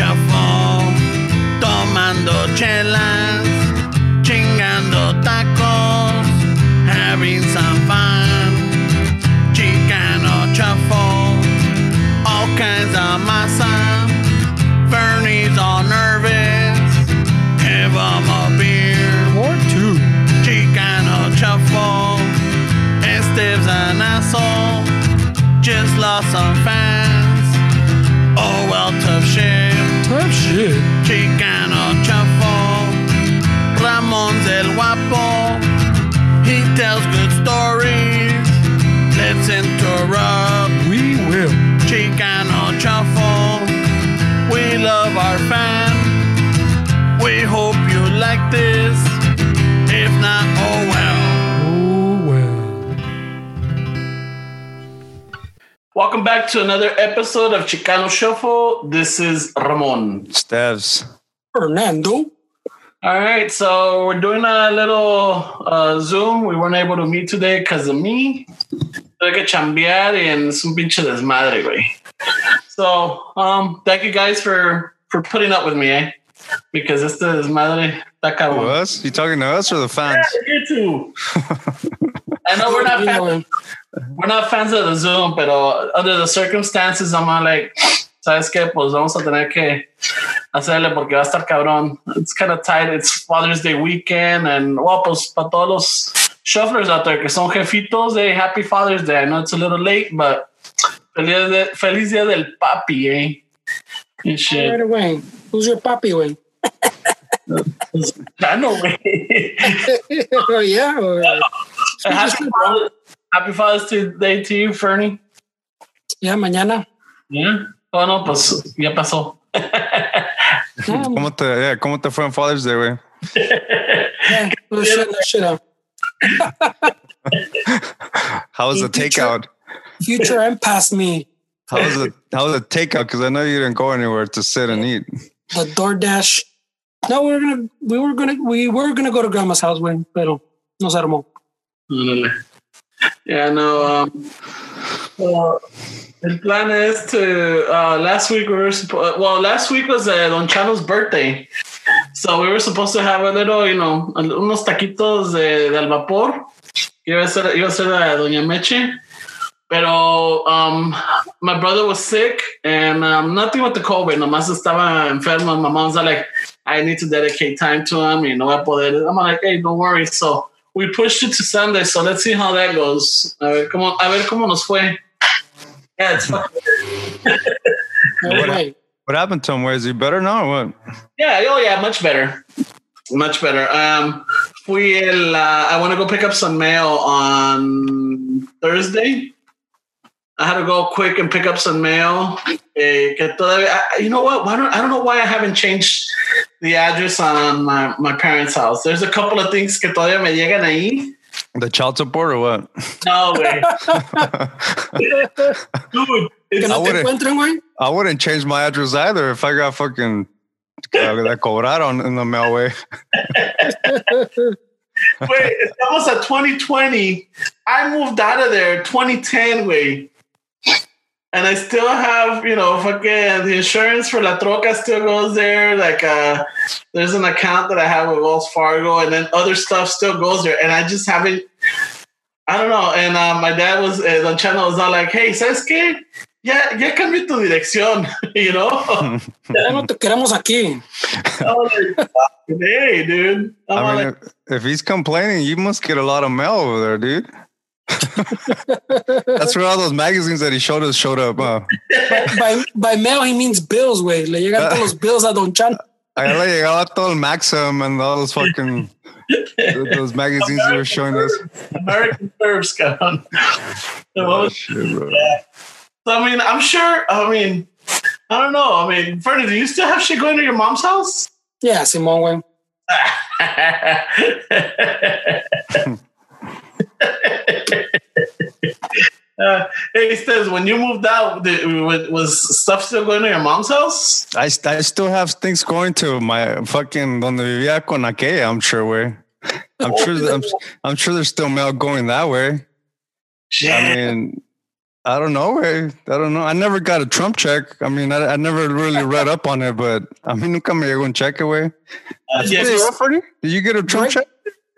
Shuffle, tomando Welcome back to another episode of Chicano Shuffle. This is Ramon. Stavs. Fernando. All right, so we're doing a little uh, Zoom. We weren't able to meet today because of me. Tuve que chambear y es un pinche desmadre, güey. So, um, thank you guys for for putting up with me, eh? Because este desmadre está Who, cabrón. us? You talking to us or the fans? Yeah, you too. I know we're not You fans, we're not fans of the Zoom, pero under the circumstances, I'm like, ¿sabes qué? Pues vamos a tener que hacerle porque va a estar cabrón. It's kind of tight. It's Father's Day weekend, and well, pues para todos los shufflers out there que son jefitos, hey, happy Father's Day. I know it's a little late, but feliz, de, feliz día del papi, eh? And shit. Right away. Who's your papi, güey? I know, güey. oh, yeah. or- happy, Father, happy Father's Day to you, Fernie. yeah, mañana. Yeah. Oh, no, pues ya pasó. Yeah, ¿Cómo te, yeah, ¿Cómo te fue en Father's Day, güey? yeah, no shit, no shit. uh, How was the takeout? Future and past me. How was the How was the takeout? Because I know you didn't go anywhere to sit and eat. The DoorDash. No, we were gonna, we were gonna, we were gonna go to grandma's house, güey, pero nos armó. Ándale. Yeah, no. Um, well, el plan is to. Uh, last week we were supposed. Well, last week was uh, Don Chano's birthday, so we were supposed to have a little, you know, unos taquitos de, de al vapor. Iba a ser, iba a ser Doña Meche. Pero um, my brother was sick and um, nothing with the COVID. Nomás estaba enfermo. My mom's like, I need to dedicate time to him. You know, poder. I'm like, hey, don't worry. So we pushed it to Sunday. So let's see how that goes. A ver cómo, a ver cómo nos fue. Yeah, it's. No What- What happened to him? Where is he better now or what? Yeah, oh yeah, much better. Much better. Um, fui el, uh, I want to go pick up some mail on Thursday. I had to go quick and pick up some mail. Eh, que todavía, you know what? Why don't, I don't know why I haven't changed the address on my, my parents' house. There's a couple of things que todavía me llegan ahí. The child support or what? No, güey. Dude, Que it's, I no te wouldn't- I wouldn't change my address either if I got fucking that cobraron in the mail way. Wait, that was at 2020. I moved out of there 2010, way. And I still have, you know, fucking the insurance for La Troca still goes there. Like, uh, there's an account that I have with Wells Fargo, and then other stuff still goes there. And I just haven't, I don't know. And uh, my dad was, uh, Don Chano was not like, hey, ¿sabes qué? Ya, ya cambié tu dirección, you know? Ya no te queremos aquí. Like, hey, dude. I'm I mean, like, if, if he's complaining, you must get a lot of mail over there, dude. That's where all those magazines that he showed us showed up. Huh? By, by mail, he means bills, güey. Le llegan todos los bills a Don Chan. Ahí le llegaba todo el Maxim and all those fucking those magazines you were showing us. American Curves, cabrón. So, Oh, shit, bro. so, I mean, I'm sure. I mean, I don't know. I mean, Fernie, do you still have shit going to your mom's house? Yeah, Simón, güey. uh, hey, Stez, when you moved out, did, was- stuff still going to your mom's house? I, I still have things going to my fucking donde vivía con aquella, I'm sure way. I'm sure I'm, I'm sure there's still mail going that way. Shit. I mean, I don't know. Way. I don't know. I never got a Trump check. I mean, I, I never really read up on it, but I mean, nunca me llegó un cheque, way. Uh, yes, Did you get a Trump check?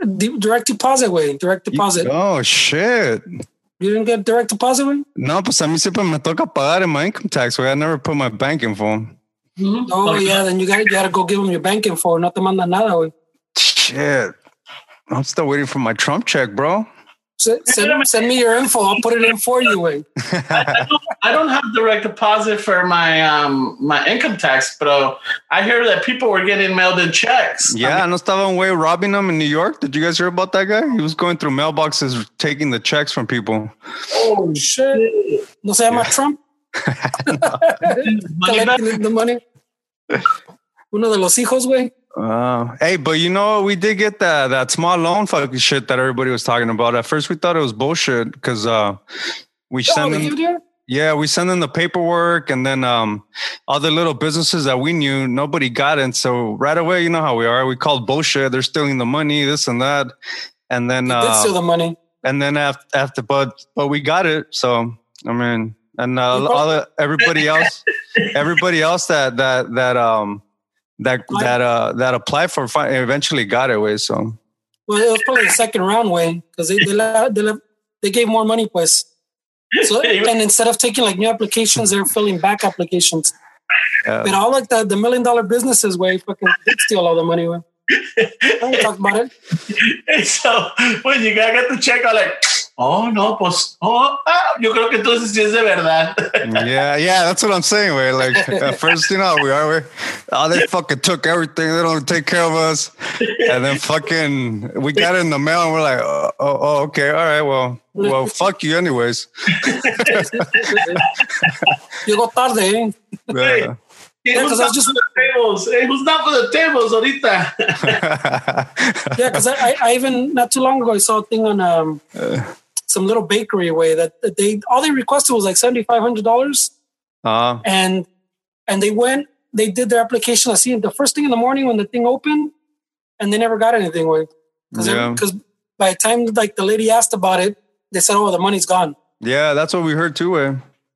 Di- direct deposit way. Direct deposit. Oh shit. You didn't get direct deposit way? No, pues a mí siempre me toca pagar en my income tax, way. I never put my bank info. Mhm. Oh yeah, then you got you got to go give them your bank info. No te mandan nada way. Shit. I'm still waiting for my Trump check, bro. Send, send, send me your info. I'll put it in for you way. I, don't, I don't have direct deposit for my um my income tax, but uh, I hear that people were getting mailed in checks. Yeah, no estaba un way robbing them in New York. Did you guys hear about that guy? He was going through mailboxes taking the checks from people. Oh shit! No se llama Trump. Money back. Collecting the money. Uno de los hijos, way. Uh, hey, but you know, we did get that that small loan fucking shit that everybody was talking about. At first, we thought it was bullshit because uh, we Oh, sent them, give it here? yeah, we sent them the paperwork, and then um, other little businesses that we knew, nobody got it. So right away, you know how we are. We called bullshit. They're stealing the money, this and that, and then They did uh, steal the money. and then after, after but but we got it so i mean and uh, all the, everybody else everybody else that that that um that that uh that applied for fi- eventually got it way so Well, it was probably the second round way because they they, la- they, la- they gave more money, pues. So, and instead of taking like new applications, they're filling back applications. yeah. But all like the, the million dollar businesses way fucking did steal all the money. Way. I don't talk about it. And so when you got, got the check, I'm like, oh no, pues, oh, ah, yo creo que entonces sí es de verdad. yeah yeah that's what i'm saying way like at first you know we are we oh they fucking took everything they don't take care of us and then fucking we got it in the mail and we're like oh, oh, oh okay all right well well fuck you anyways Llegó tarde, eh? yeah. Hey, Yeah, who's 'cause not just- for the tables? Hey, who's not for the tables ahorita? Yeah, because I, I, I even not too long ago I saw a thing on um some little bakery way that, that they all they requested was like seventy five hundred dollars, uh, and and they went they did their application. I see the first thing in the morning when the thing opened, and they never got anything way because Yeah. by the time like the lady asked about it, they said, "Oh, the money's gone." Yeah, that's what we heard too. Way.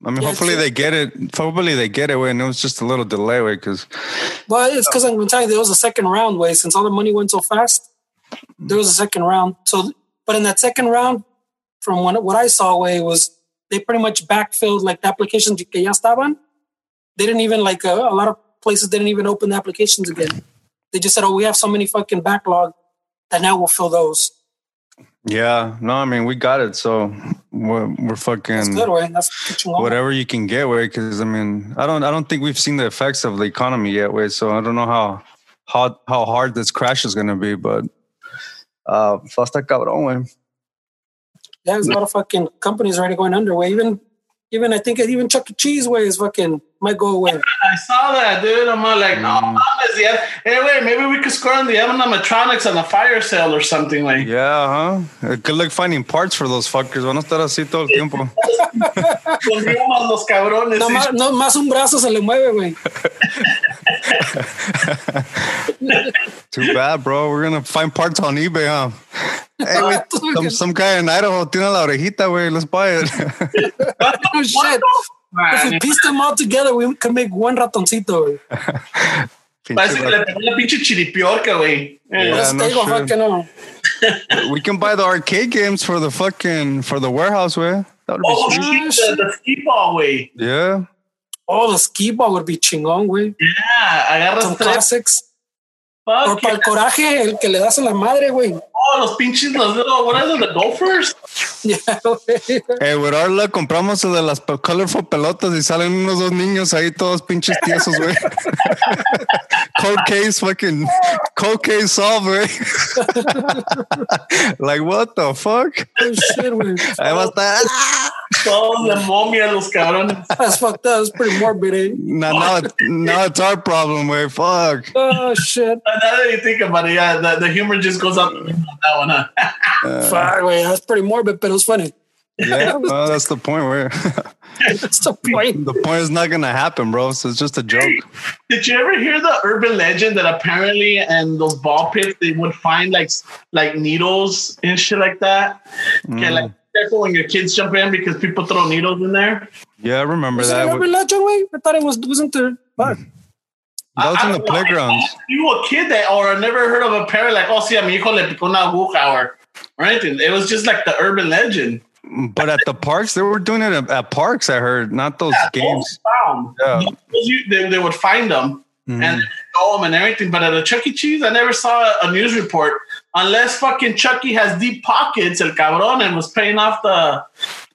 I mean, Yeah, hopefully they get it. Hopefully they get it. Way, and it was just a little delay. Way, because Well, it's because I'm telling you, there was a second round way since all the money went so fast. There was a second round. So, but in that second round, from what, what I saw, way was they pretty much backfilled like the applications que ya estaban. They didn't even like uh, a lot of places didn't even open the applications again. They just said, "Oh, we have so many fucking backlog that now we'll fill those." yeah, no, I mean we got it. So we're, we're fucking good, whatever you can get. Way, because I mean, I don't, I don't think we've seen the effects of the economy yet. Way, so I don't know how how how hard this crash is gonna be, but uh, está cabrón. Way. Yeah, there's a lot of fucking companies already going under. Way even, even I think even Chuck E. Cheese way is fucking might go away. I saw that, dude. I'm all like, no, Mm. mames, yeah. Hey, wait, maybe we could score on the animatronics on a fire sale or something like. Yeah, huh? Uh, Good luck finding parts for those fuckers. Van a estar así todo el tiempo. Volvimos los cabrones. No más, no más un brazo se le mueve, güey. Too bad, bro. We're gonna find parts on eBay, huh? Hey, wait, some, some guy in Idaho tiene la orejita, güey. Let's buy it. Oh, shit. If we piece them all together, we can make one ratoncito, güey. Parece que le pegó la pinche chiripiorca, güey. Yeah, no take a shit. fucking, we can buy the arcade games for the fucking for the warehouse, way. That be Oh, sweet. shit, the, the Skee-Ball, güey. Yeah. Oh, the ski ball would be chingón, güey. Yeah, Some agarras tres. classics. Fuck para el coraje, el que le das a la madre, güey. Oh, los pinches, los little, what are they, the golfers? Yeah, güey. Eh, with our luck, compramos de las colorful pelotas y salen unos dos niños ahí todos pinches tiesos, güey. cold case, fucking cold case solved, güey. like, what the fuck? Oh, shit, güey. Ahí va a estar. Todos de momia, los cabrones. That's fucked up. It's pretty morbid, eh? Now, now, it- now it's our problem, güey. Fuck. Oh, shit. Now that you think about it, yeah, the, the humor just goes up on that one, huh? Fuck, güey. That's pretty morbid, but it was funny. Yeah, well, that's the point, where That's the point. the point is not gonna happen, bro. So it's just a joke. Did you ever hear the urban legend that apparently in those ball pits they would find like like needles and shit like that? Que, like, careful when your kids jump in because people throw needles in there. Yeah, I remember Was it that. an urban legend way? I thought it was wasn't there. But That was I- in the don't know. playgrounds. You a kid that or I never heard of a parent like, oh, see, a mi hijo le picó una aguja or, or anything. It was just like the urban legend. But at the parks, they were doing it at, at parks. I heard, not those games. Yeah. You- They, they would find them Mhm. and throw them and everything. But at a Chuck E. Cheese, I never saw a news report unless fucking Chucky has deep pockets, el cabrón, and was paying off the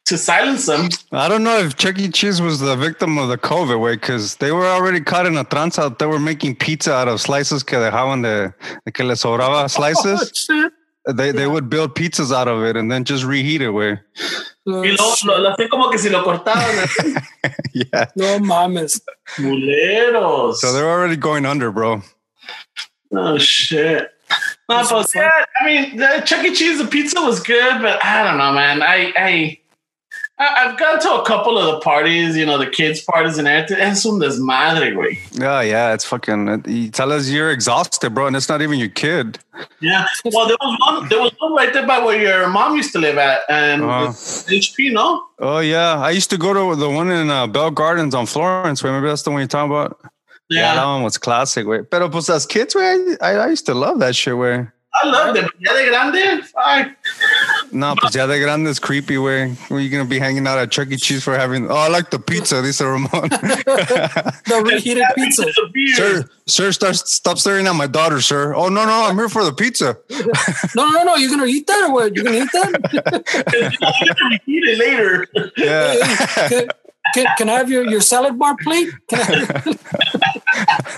to silence them. I don't know if Chuck E. Cheese was the victim of the COVID way because they were already caught in a tranza. They were making pizza out of slices que dejaban de, de que les sobraba oh, slices. shit. They they would build pizzas out of it and then just reheat it. Way, Oh, Y lo, shit. lo, lo hacían como que si lo cortaban. ¿eh? yeah. No mames. Culeros. So they're already going under, bro. Oh shit. No, This but fun. yeah, I mean, the Chuck E. Cheese, the pizza was good, but I don't know, man. I, I, I I've gone to a couple of the parties, you know, the kids' parties and everything. Es un desmadre, güey. Yeah, yeah. It's fucking. You tell us you're exhausted, bro, and it's not even your kid. Yeah. Well, there was one. There was one right there by where your mom used to live at, and Uh-huh. HP, no? Oh yeah, I used to go to the one in uh, Bell Gardens on Florence. Remember that's the one you're talking about? Yeah, that one was classic. Way, pero pues as kids, way, I, I used to love that shit. Way, I loved it. but Ya de grande, fuck. no, pues ya de grande is creepy. Way, were you gonna be hanging out at Chuck E. Cheese for having? Oh, I like the pizza. Dice Ramon. The reheated pizza. The beer. sir, sir, start, stop staring at my daughter, sir. Oh no, no, I'm here for the pizza. No, no, no. You're gonna eat that or what? You're gonna eat that? You're gonna eat it later. Yeah. can, can, can I have your, your salad bar plate?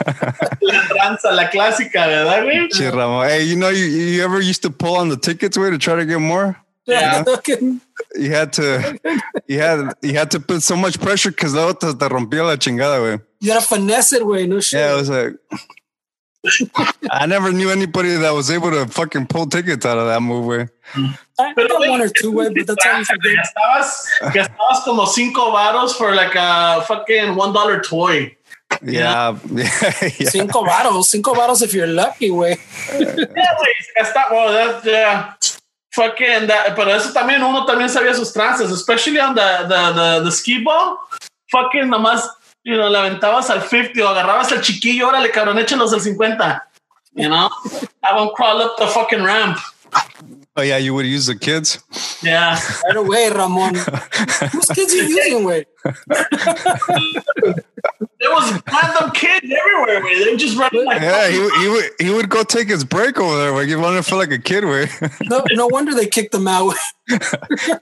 Can I have, La tranza, la clásica, ¿verdad, güey? Shit, Ramon. Hey, you know, you, you ever used to pull on the tickets way to try to get more? Yeah. fucking- You had to, you had, you had to put so much pressure because luego te, te rompía la chingada, way. you gotta finesse it, way. No shit. Yeah, it was like I never knew anybody that was able to fucking pull tickets out of that movie. I, I got one or two, way, but that's how you forget. Gastabas, gastabas como cinco varos for like a fucking one dollar toy. Yeah, yeah, yeah. Cinco bottles. cinco varos if you're lucky, way. Yeah, güey, gasta- well, that's, yeah. Fucking that, pero eso también uno también sabía sus trances, especially on the, the, the, the Skee-Ball. Fucking nomás, you know, le aventabas al 50 o agarrabas al chiquillo, órale, cabrón, échelos al 50. You know? I won't crawl up the fucking ramp. Oh yeah, you would use the kids. Yeah. Right away, Ramon. Whose kids you using, way? There was random kids everywhere, güey. They were just running like Yeah, he, would- he would he would go take his break over there. Like he wanted to feel like a kid. Way. No, no wonder they kicked them out.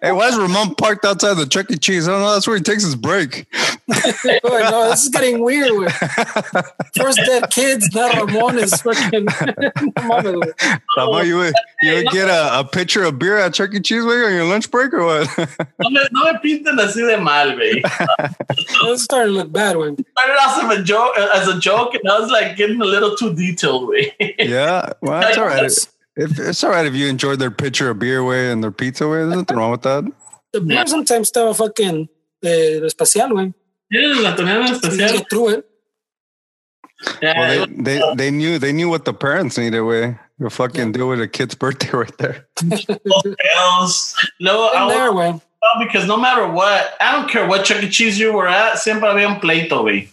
hey, why is Ramon parked outside the Chuck E. Cheese? Oh, I don't know. That's where he takes his break. Wait, oh, no, this is getting weird. First dead kids, now Ramon is fucking. No mames, güey. Ramon, you would you would get a, a pitcher of beer at Chuck E. Cheese way on your lunch break or what? No me, no me pinten así de mal, güey. It's starting to look bad, way. Started off as a joke, as a joke, and I was like getting a little too detailed, way. yeah, well, that's all right. If, it's all right if you enjoyed their pitcher of beer way and their pizza way. There's nothing wrong with that. The beer sometimes estaba fucking eh, especial, way. Yeah, la tenían You especial. get through it. Yeah, Well, it they, they they knew they knew what the parents needed. Way you fucking deal with a kid's birthday right there. No, I In was there, way. well, because no matter what, I don't care what Chuck E. Cheese you were at, siempre había un pleito, güey.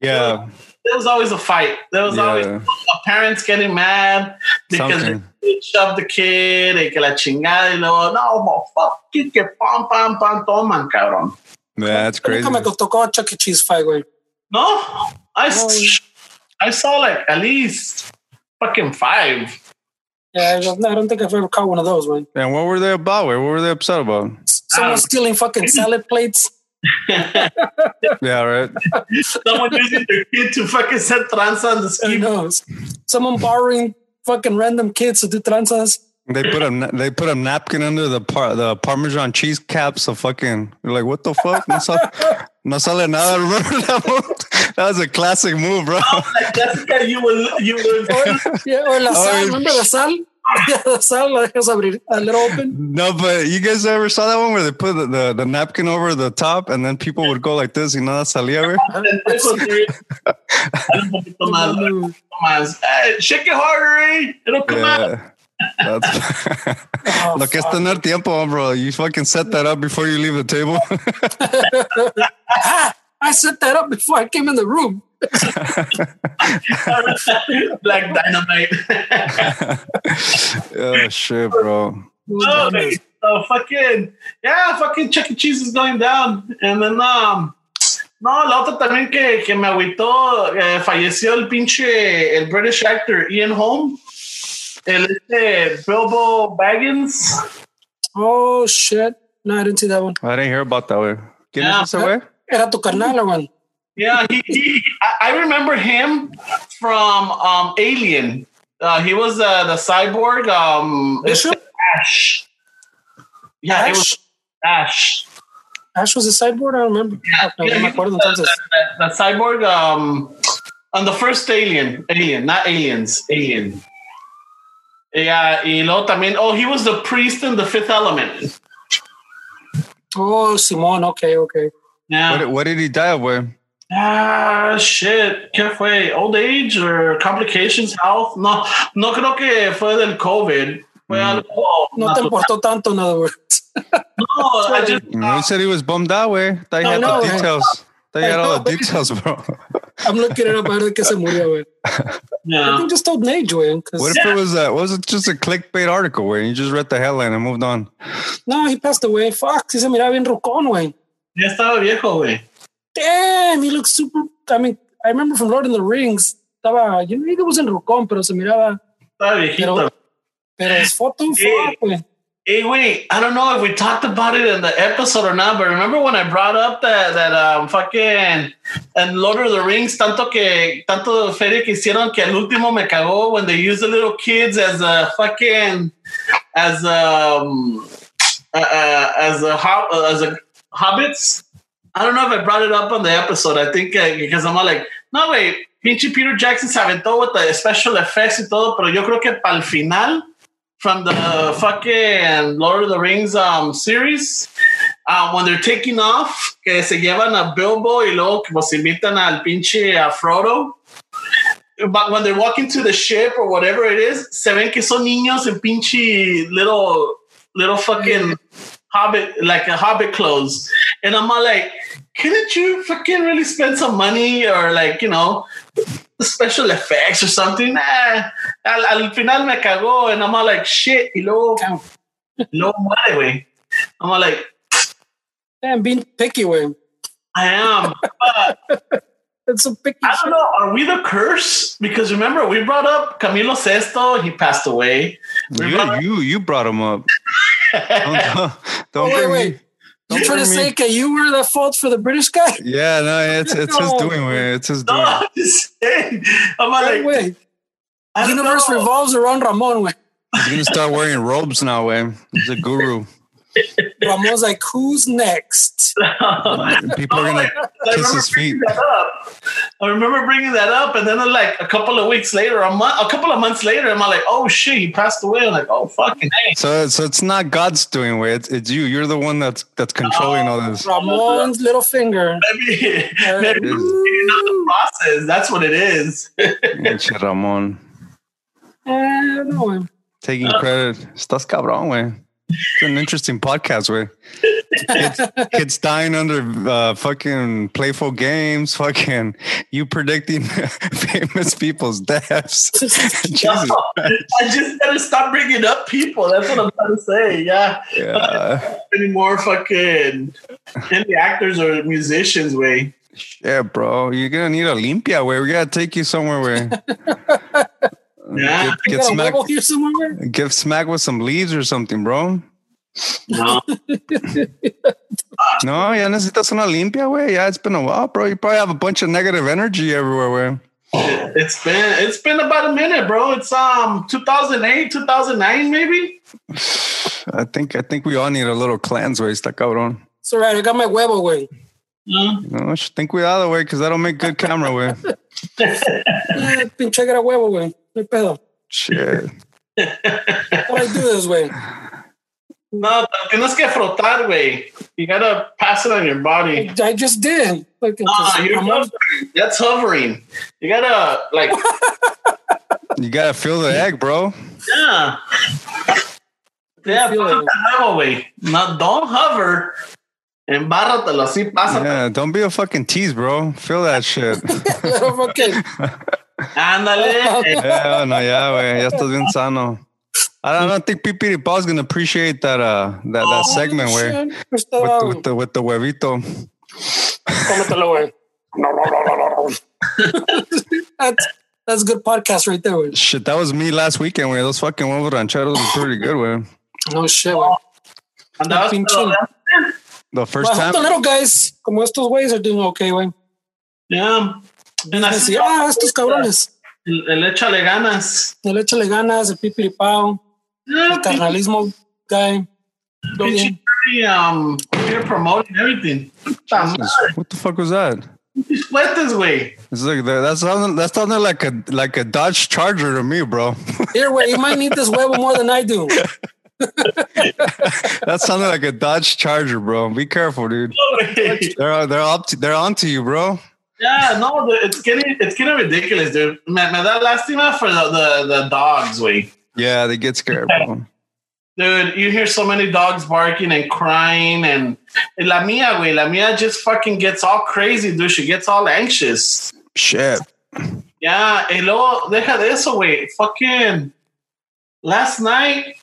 Yeah, There was always a fight. There was always yeah, a parents getting mad because something. they shoved the kid y que la chingada y luego, no, well, fuck you, que pam, pam, pam, toman, cabrón. Yeah, that's crazy. Nunca me tocó a Chuck E. Cheese fight, way. No, I, No. I saw like at least fucking five. Yeah, I don't- think I've ever caught one of those, way. And what were they about? Way? What were they upset about? Someone stealing fucking salad plates. Yeah, right. Someone using their kid to fucking set tranza on the Who ski. knows? Someone borrowing fucking random kids to do tranzas. They put a they put a napkin under the par- the Parmesan cheese caps. So fucking you're like, what the fuck? No, sal- no sale nada. Remember that move? That was a classic move, bro. Oh like Jessica, you will, you will. Yeah, or la Oh, sal. yeah. Remember the sal? Yeah, the sal la a little open. No, but you guys ever saw that one where they put the, the, the napkin over the top and then people would go like this, you know, that salía, güey? Dale un poquito más, dale un poquito más. Eh, shake it harder, eh? It'll come out. Yeah. That's Oh, Lo que es tener tiempo, bro. You fucking set that up before you leave the table. I set that up before I came in the room. Black dynamite. oh shit, bro. No, wait, so fucking, yeah, fucking Chuck E. Cheese is going down. And then, um, no, la otra también que, que me agüitó, eh, falleció el pinche, el British actor Ian Holm. El este Bilbo Baggins. Oh shit. No, I didn't see that one. I didn't hear about that, one. ¿Quién Yeah. es ese, güey? Era tu carnal. Yeah, he, he I, I remember him from um, Alien. Uh, he was uh, the cyborg. Um, este Ash. Yeah, it was Ash? Ash. Ash was a cyborg? I remember. Yeah, no, yeah, no me acuerdo the, the- the cyborg um, on the first Alien. Alien, not Aliens. Alien. Yeah, y luego también. Oh, he was the priest in the Fifth Element. Oh, Simón, okay, okay. Yeah. What, did- what did he die of, güey? Ah, shit. ¿Qué fue? Old age or complications, health? No, no creo que fue del COVID. Fue Mm. algo No te importó tanto, in other words. No, I just, No, he said he was bummed out, güey. Thought you had know, the details. Thought you I had all the details, bro. I'm looking it up a ver de qué se murió, güey. I think just old age, güey. 'cause- What if it was a, was it just a clickbait article, güey? You just read the headline and moved on. No, he passed away. Fuck, sí se miraba bien rucón, güey. Ya estaba viejo, güey. Damn, he looks super. I mean, I remember from Lord of the Rings. Estaba, you know, he wasn't rucón, pero se miraba. Estaba viejito. Pero- Pero Yeah. fuck, güey. Hey, wait, I don't know if we talked about it in the episode or not, but remember when I brought up that that um fucking and Lord of the Rings, tanto que tanto feria que hicieron que el último me cagó when they used the little kids as a fucking as um uh, uh, as a as a hobbits. I don't know if I brought it up on the episode. I think uh, because I'm all like, no, wait, pinche Peter Jackson se aventó with the special effects y todo, pero yo creo que para el final from the fucking Lord of the Rings um, series. Um, when they're taking off, que se llevan a Bilbo y luego que pues invitan al pinche a Frodo. But when they're walking to the ship or whatever it is, se ven que son niños en pinche little, little fucking hobbit, like a hobbit clothes. And I'm all like, couldn't you fucking really spend some money or like, you know, special effects or something? Nah. Al, al final me cagó and I'm all like, shit. Y luego, no luego muere, güey. I'm all like, Damn, being picky, güey. I am. It's a picky I don't know. Are we the curse? Because remember, we brought up Camilo Sesto. He passed away. We You, brought- you, you brought him up. Don't, don't Oh, wait, bring wait. me- You don't trying to say me- that you were the fault for the British guy? Yeah, no, it's it's his No. doing, güey. It's his no, doing. I'm just saying. I'm all Right like, way. The universe know. revolves around Ramon, güey. He's gonna start wearing robes now, way. He's a guru. Ramon's like, who's next? People are gonna I kiss his feet. bringing that up. I remember bringing that up, and then like a couple of weeks later, a month, a couple of months later, I'm like, "Oh shit, he passed away." I'm like, "Oh fucking hey." So, so it's not God's doing, way. It's it's you. You're the one that's that's controlling all this. Ramon's little finger. Maybe, Uh, maybe you know the process. That's what it is. Pinche Ramon Eh, no, taking credit. Estás cabrón, way. It's an interesting podcast, way. Kids, kids dying under uh, fucking playful games. Fucking you predicting famous people's deaths. Jesus. I just gotta stop bringing up people. That's what I'm trying to say. Yeah, Yeah. any more fucking any actors or musicians way. Yeah, bro. You're gonna need a limpia way. We gotta take you somewhere where Yeah. get, get smacked here somewhere? give smack with some leaves or something, bro. No. No, ya necesitas una limpia, way. Yeah, it's been a while, bro. You probably have a bunch of negative energy everywhere, way. It's been it's been about a minute, bro. It's um 2008, 2009, maybe. I think I think we all need a little cleanse, way. Está cabrón. It's all right. I got my huevo, güey. No. No, sh- think cuidado, way, because that'll make good camera, way. Eh, pinche got a huevo, güey. No hay pedo. Shit. What I do this way. No, tienes que frotar, way. You gotta pass it on your body. I just did. Like, Ah, you're Ramon, hovering. That's hovering. You gotta like You gotta feel the egg, bro. Yeah. Yeah, feel it. a huevo, güey. Don't hover. Embárratelo así, pásate. Yeah, don't be a fucking tease, bro. Feel that shit. Ándale. yeah, no, yeah, güey. Ya estás bien sano. I don't, I don't think Pipiripao's gonna appreciate that uh that, that segment, güey. Oh, shit. Está, With, the- with the with the huevito. cómetelo, güey. that's, that's good podcast right there, güey. Shit, that was me last weekend, güey. Those fucking huevos rancheros were pretty good, güey. No shit, güey. Andabas Pinche- The first Well, time. the little guys, como estos güeyes, are doing okay, güey. Yeah. And así, Así, ah, estos cabrones. el, el échale ganas. El échale ganas, el pipiripao, Yeah, el carnalismo guy. Todo bien. pinche, um, you're promoting everything. Puta What the fuck was that? pinches fuertes, güey. It's like that. That sounded that sounded like a like a Dodge Charger to me, bro. Here, güey, you might need this huevo more than I do. that sounded like a Dodge Charger, bro. Be careful, dude. They're they're up to, they're onto you, bro. Yeah, no, it's getting it's getting ridiculous, dude. Me, me da lástima for the, the, the dogs, güey. Yeah, they get scared, bro. Dude, you hear so many dogs barking and crying, and, and la mía, güey, la mía just fucking gets all crazy, dude. She gets all anxious. Shit. Yeah, y luego, deja de eso, güey. Fucking last night,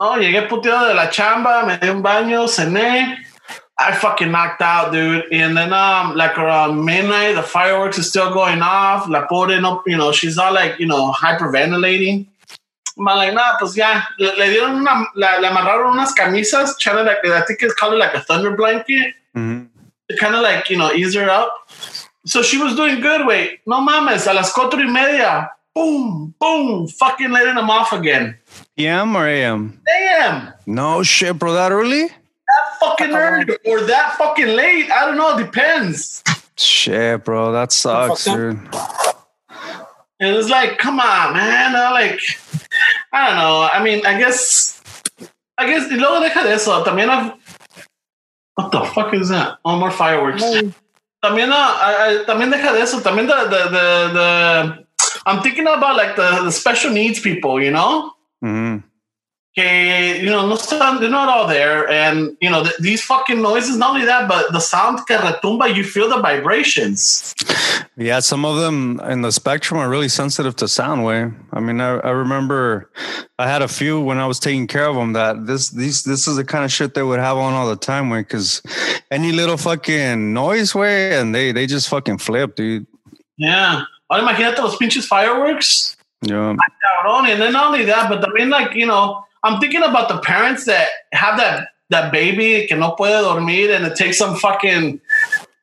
oh, llegué puteado de la chamba, me di un baño, cené. I fucking knocked out, dude. And then, um, like around midnight, the fireworks is still going off. La pobre, no, you know, she's all like, you know, hyperventilating. I'm like, nah, pues ya. Le, le dieron una, la, le amarraron unas camisas, trying to like, I think it's called like a thunder blanket Mhm. to kind of like, you know, ease her up. So she was doing good. Wait, no mames, a las cuatro y media, boom, boom, fucking letting them off again. PM or AM? Damn, No shit, bro. That early? that fucking early or that fucking late. I don't know, depends. Shit, bro. That sucks, Fucked up. dude. And it's like, come on, man. I like, I don't know. I mean, I guess, I guess, y luego deja de eso. También, I've, what the fuck is that? Oh, more fireworks. También, uh, I, I, también deja de eso. También the, the, the, the, I'm thinking about like the, the special needs people, you know? Mhm. Que, you know, they're not all there. And, you know, th- these fucking noises, not only that, but the sound que retumba, you feel the vibrations. Yeah, some of them in the spectrum are really sensitive to sound wave. I mean, I, I remember I had a few when I was taking care of them that this these this is the kind of shit they would have on all the time, way because any little fucking noise way and they they just fucking flip, dude. Yeah. Ahora imagínate los pinches fireworks. Yeah, cabrón. And then not only that, but también like, you know, I'm thinking about the parents that have that that baby que no puede dormir and it takes some fucking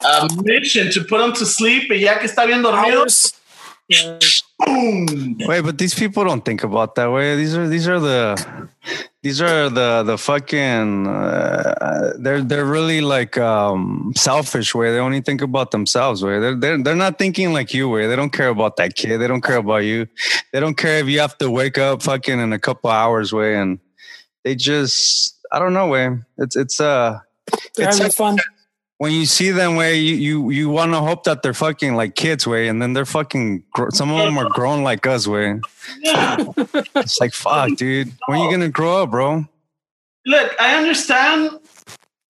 uh, mission to put him to sleep y ya que está bien dormido, Hours. Yeah. boom. wait, but these people don't think about that way. These are these are the these are the the fucking uh, they're they're really like um selfish way. They only think about themselves way. They're, they're they're not thinking like you way. They don't care about that kid. They don't care about you. They don't care if you have to wake up fucking in a couple hours way. And they just i don't know way. It's it's uh They're It's having fun. When you see them way you you, you want to hope that they're fucking like kids way and then they're fucking some of them are grown like us way it's like fuck dude when are you gonna grow up bro Look, I understand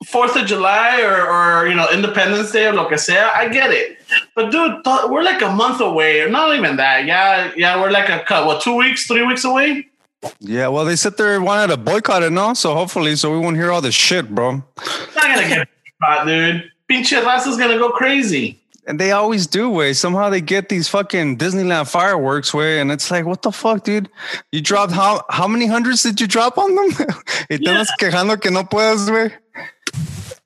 Fourth of July or, or you know Independence Day or lo que sea. I get it, but dude, th- we're like a month away, or not even that. Yeah, yeah, we're like a cut. What two weeks, three weeks away? Yeah, well, they said they wanted to boycott it, no? So hopefully, so we won't hear all this shit, bro. Not gonna get caught, dude. Pinche raza's is gonna go crazy. And they always do, way. Somehow they get these fucking Disneyland fireworks, way, and it's like, what the fuck, dude? You dropped how how many hundreds did you drop on them? y te andas quejando que no puedes, way.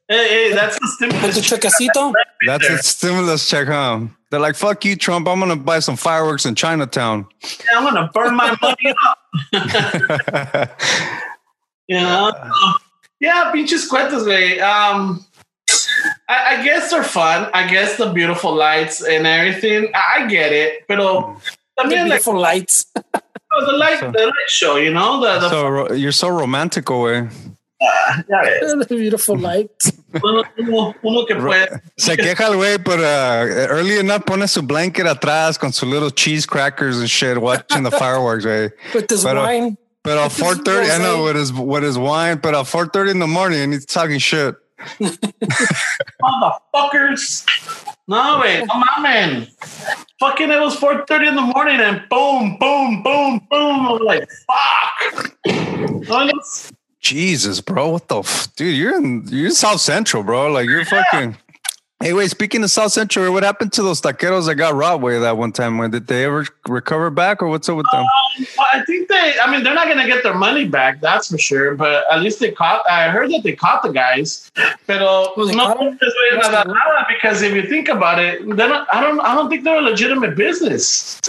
Hey, hey, that's the stimulus. check That's chequecito. right a there. stimulus check, huh? They're like, fuck you, Trump. I'm gonna buy some fireworks in Chinatown. Yeah, I'm gonna burn my money up. You know? Yeah, pinches cuentas, güey. Um, I, I guess they're fun. I guess the beautiful lights and everything. I, I get it, pero también like Beautiful lights. the light, the light show. You know, the the so ro- you're so romantic, way. Ah, ya ves. The beautiful lights. Uno, uno- uno que puede. Se queja el güey, but uh, early enough pone su blanket atrás con su little cheese crackers and shit, watching the fireworks, güey. With this Pero- wine. But at four thirty, I know Rosé. with his with his wine. But at four thirty in the morning, he's talking shit. Motherfuckers. No, wait. No man. Fucking it was 4.30 in the morning and boom, boom, boom, boom. I was like, fuck. Jesus, bro, what the f- dude? You're in you're in South Central, bro. Like you're fucking. Hey, wait. Speaking of South Central, what happened to those taqueros that got robbed way that one time? When did they ever recover back, or what's up with them? Well, I think they, I mean, they're not going to get their money back, that's for sure. But at least they caught, I heard that they caught the guys. Pero Oh, no, caught 'em? pues, güey, nada, nada, because if you think about it, they're not, I don't, I don't think they're a legitimate business.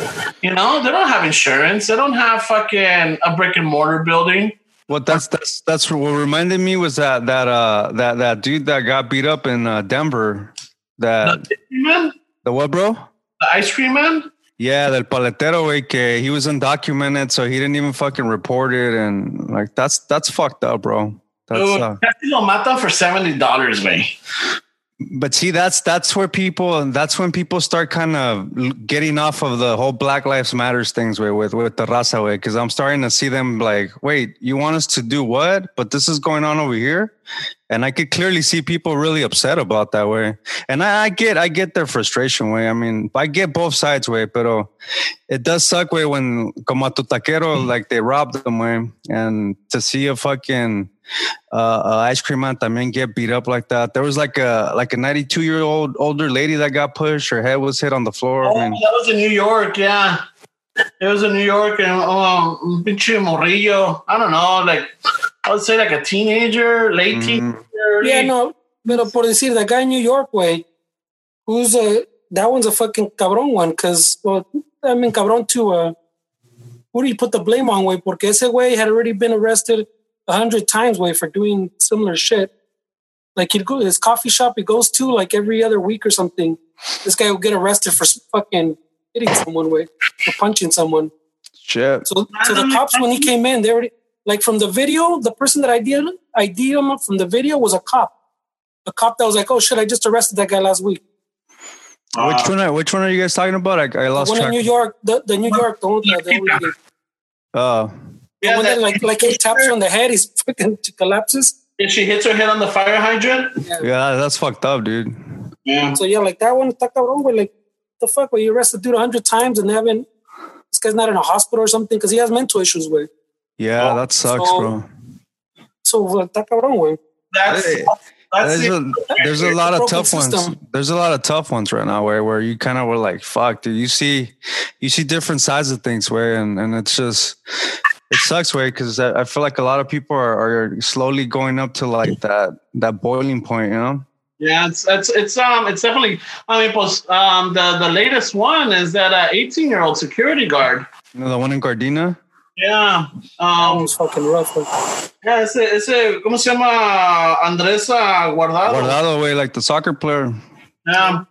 You know, they don't have insurance. They don't have fucking a brick and mortar building. Well, that's that's that's what reminded me was that that uh that that dude that got beat up in uh, Denver. The man, the what, bro? the ice cream man. Yeah, the paletero, que he was undocumented, so he didn't even fucking report it, and like that's that's fucked up, bro. That's Dude, uh, casi lo matan for seventy dollars, man. but see, that's that's where people, and that's when people start kind of getting off of the whole Black Lives Matters things way with with the raza way, because I'm starting to see them like, wait, you want us to do what? But this is going on over here, and I could clearly see people really upset about that way. And I, I get, I get their frustration way. I mean, I get both sides way, but it does suck way when como a tu taquero, like they robbed them way, and to see a fucking uh, uh, ice cream man también get beat up like that. There was like a like a 92 year old older lady that got pushed. Her head was hit on the floor. Oh, I that was in New York, yeah. It was in New York, and um, un pinche morrillo. I don't know, like I would say, like a teenager, late Mhm. teenager. Yeah, no. Pero por decir, the guy in New York, way, who's a, that one's a fucking cabron one, because, well, I mean, cabron too, uh, who do you put the blame on, way? Porque ese way had already been arrested a hundred times, way, for doing similar shit. Like he'd go to his coffee shop he goes to like every other week or something. This guy will get arrested for fucking hitting someone way or punching someone. shit. So, so the cops when he came in, they already like from the video. The person that ID'd ID'd him from the video was a cop. A cop that was like, "Oh shit, I just arrested that guy last week." which uh, one? Are, which one are you guys talking about? I, I The lost one in track. New York, the, the New York, the one that, oh. the, the, Oh, Yeah, one that that, like like he taps her on the head, he's fucking collapses. and she hits her head on the fire hydrant. yeah, that's fucked up, dude. Yeah. So yeah, like that one, está cabrón, way. like the fuck, where you arrest the dude a hundred times and they haven't. This guy's not in a hospital or something because he has mental issues, way. Yeah, Oh, that sucks, so- bro. So like, está cabrón, güey. That's, Hey, that's There's it. a, there's a lot of Broken tough ones. There's a lot of tough ones right now where where you kind of were like, fuck, dude. You see, you see different sides of things way, and and it's just it sucks way because I, I feel like a lot of people are, are slowly going up to like that that boiling point, you know. Yeah, it's it's it's um it's definitely. I mean, post um the the latest one is that uh, 18 year old security guard. You know the one in Gardena. Yeah. That Um. one's fucking rough. Yeah. Ese ese cómo se llama Andrés uh, Guardado. Guardado way, like the soccer player. Yeah.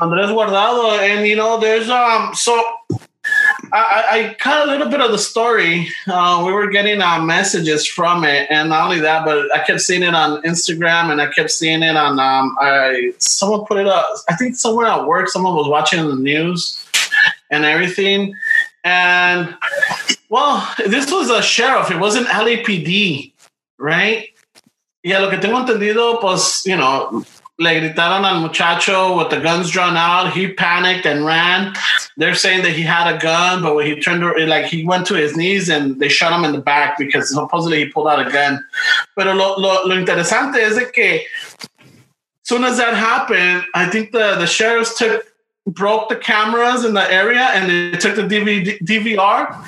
Andrés Guardado, and you know, there's um so. I, I- I caught a little bit of the story. Uh, we were getting uh, messages from it, and not only that, but I kept seeing it on Instagram, and I kept seeing it on. Um, I someone put it up. I think somewhere at work, someone was watching the news and everything. And well, this was a sheriff. It wasn't LAPD, right? Yeah, lo que tengo entendido, pues, you know, le gritaron al muchacho with the guns drawn out. He panicked and ran. They're saying that he had a gun, but when he turned, like he went to his knees and they shot him in the back because supposedly he pulled out a gun. Pero lo, lo, lo interesante es de que soon as that happened, I think the, the sheriffs took broke the cameras in the area and they took the DVD, DVR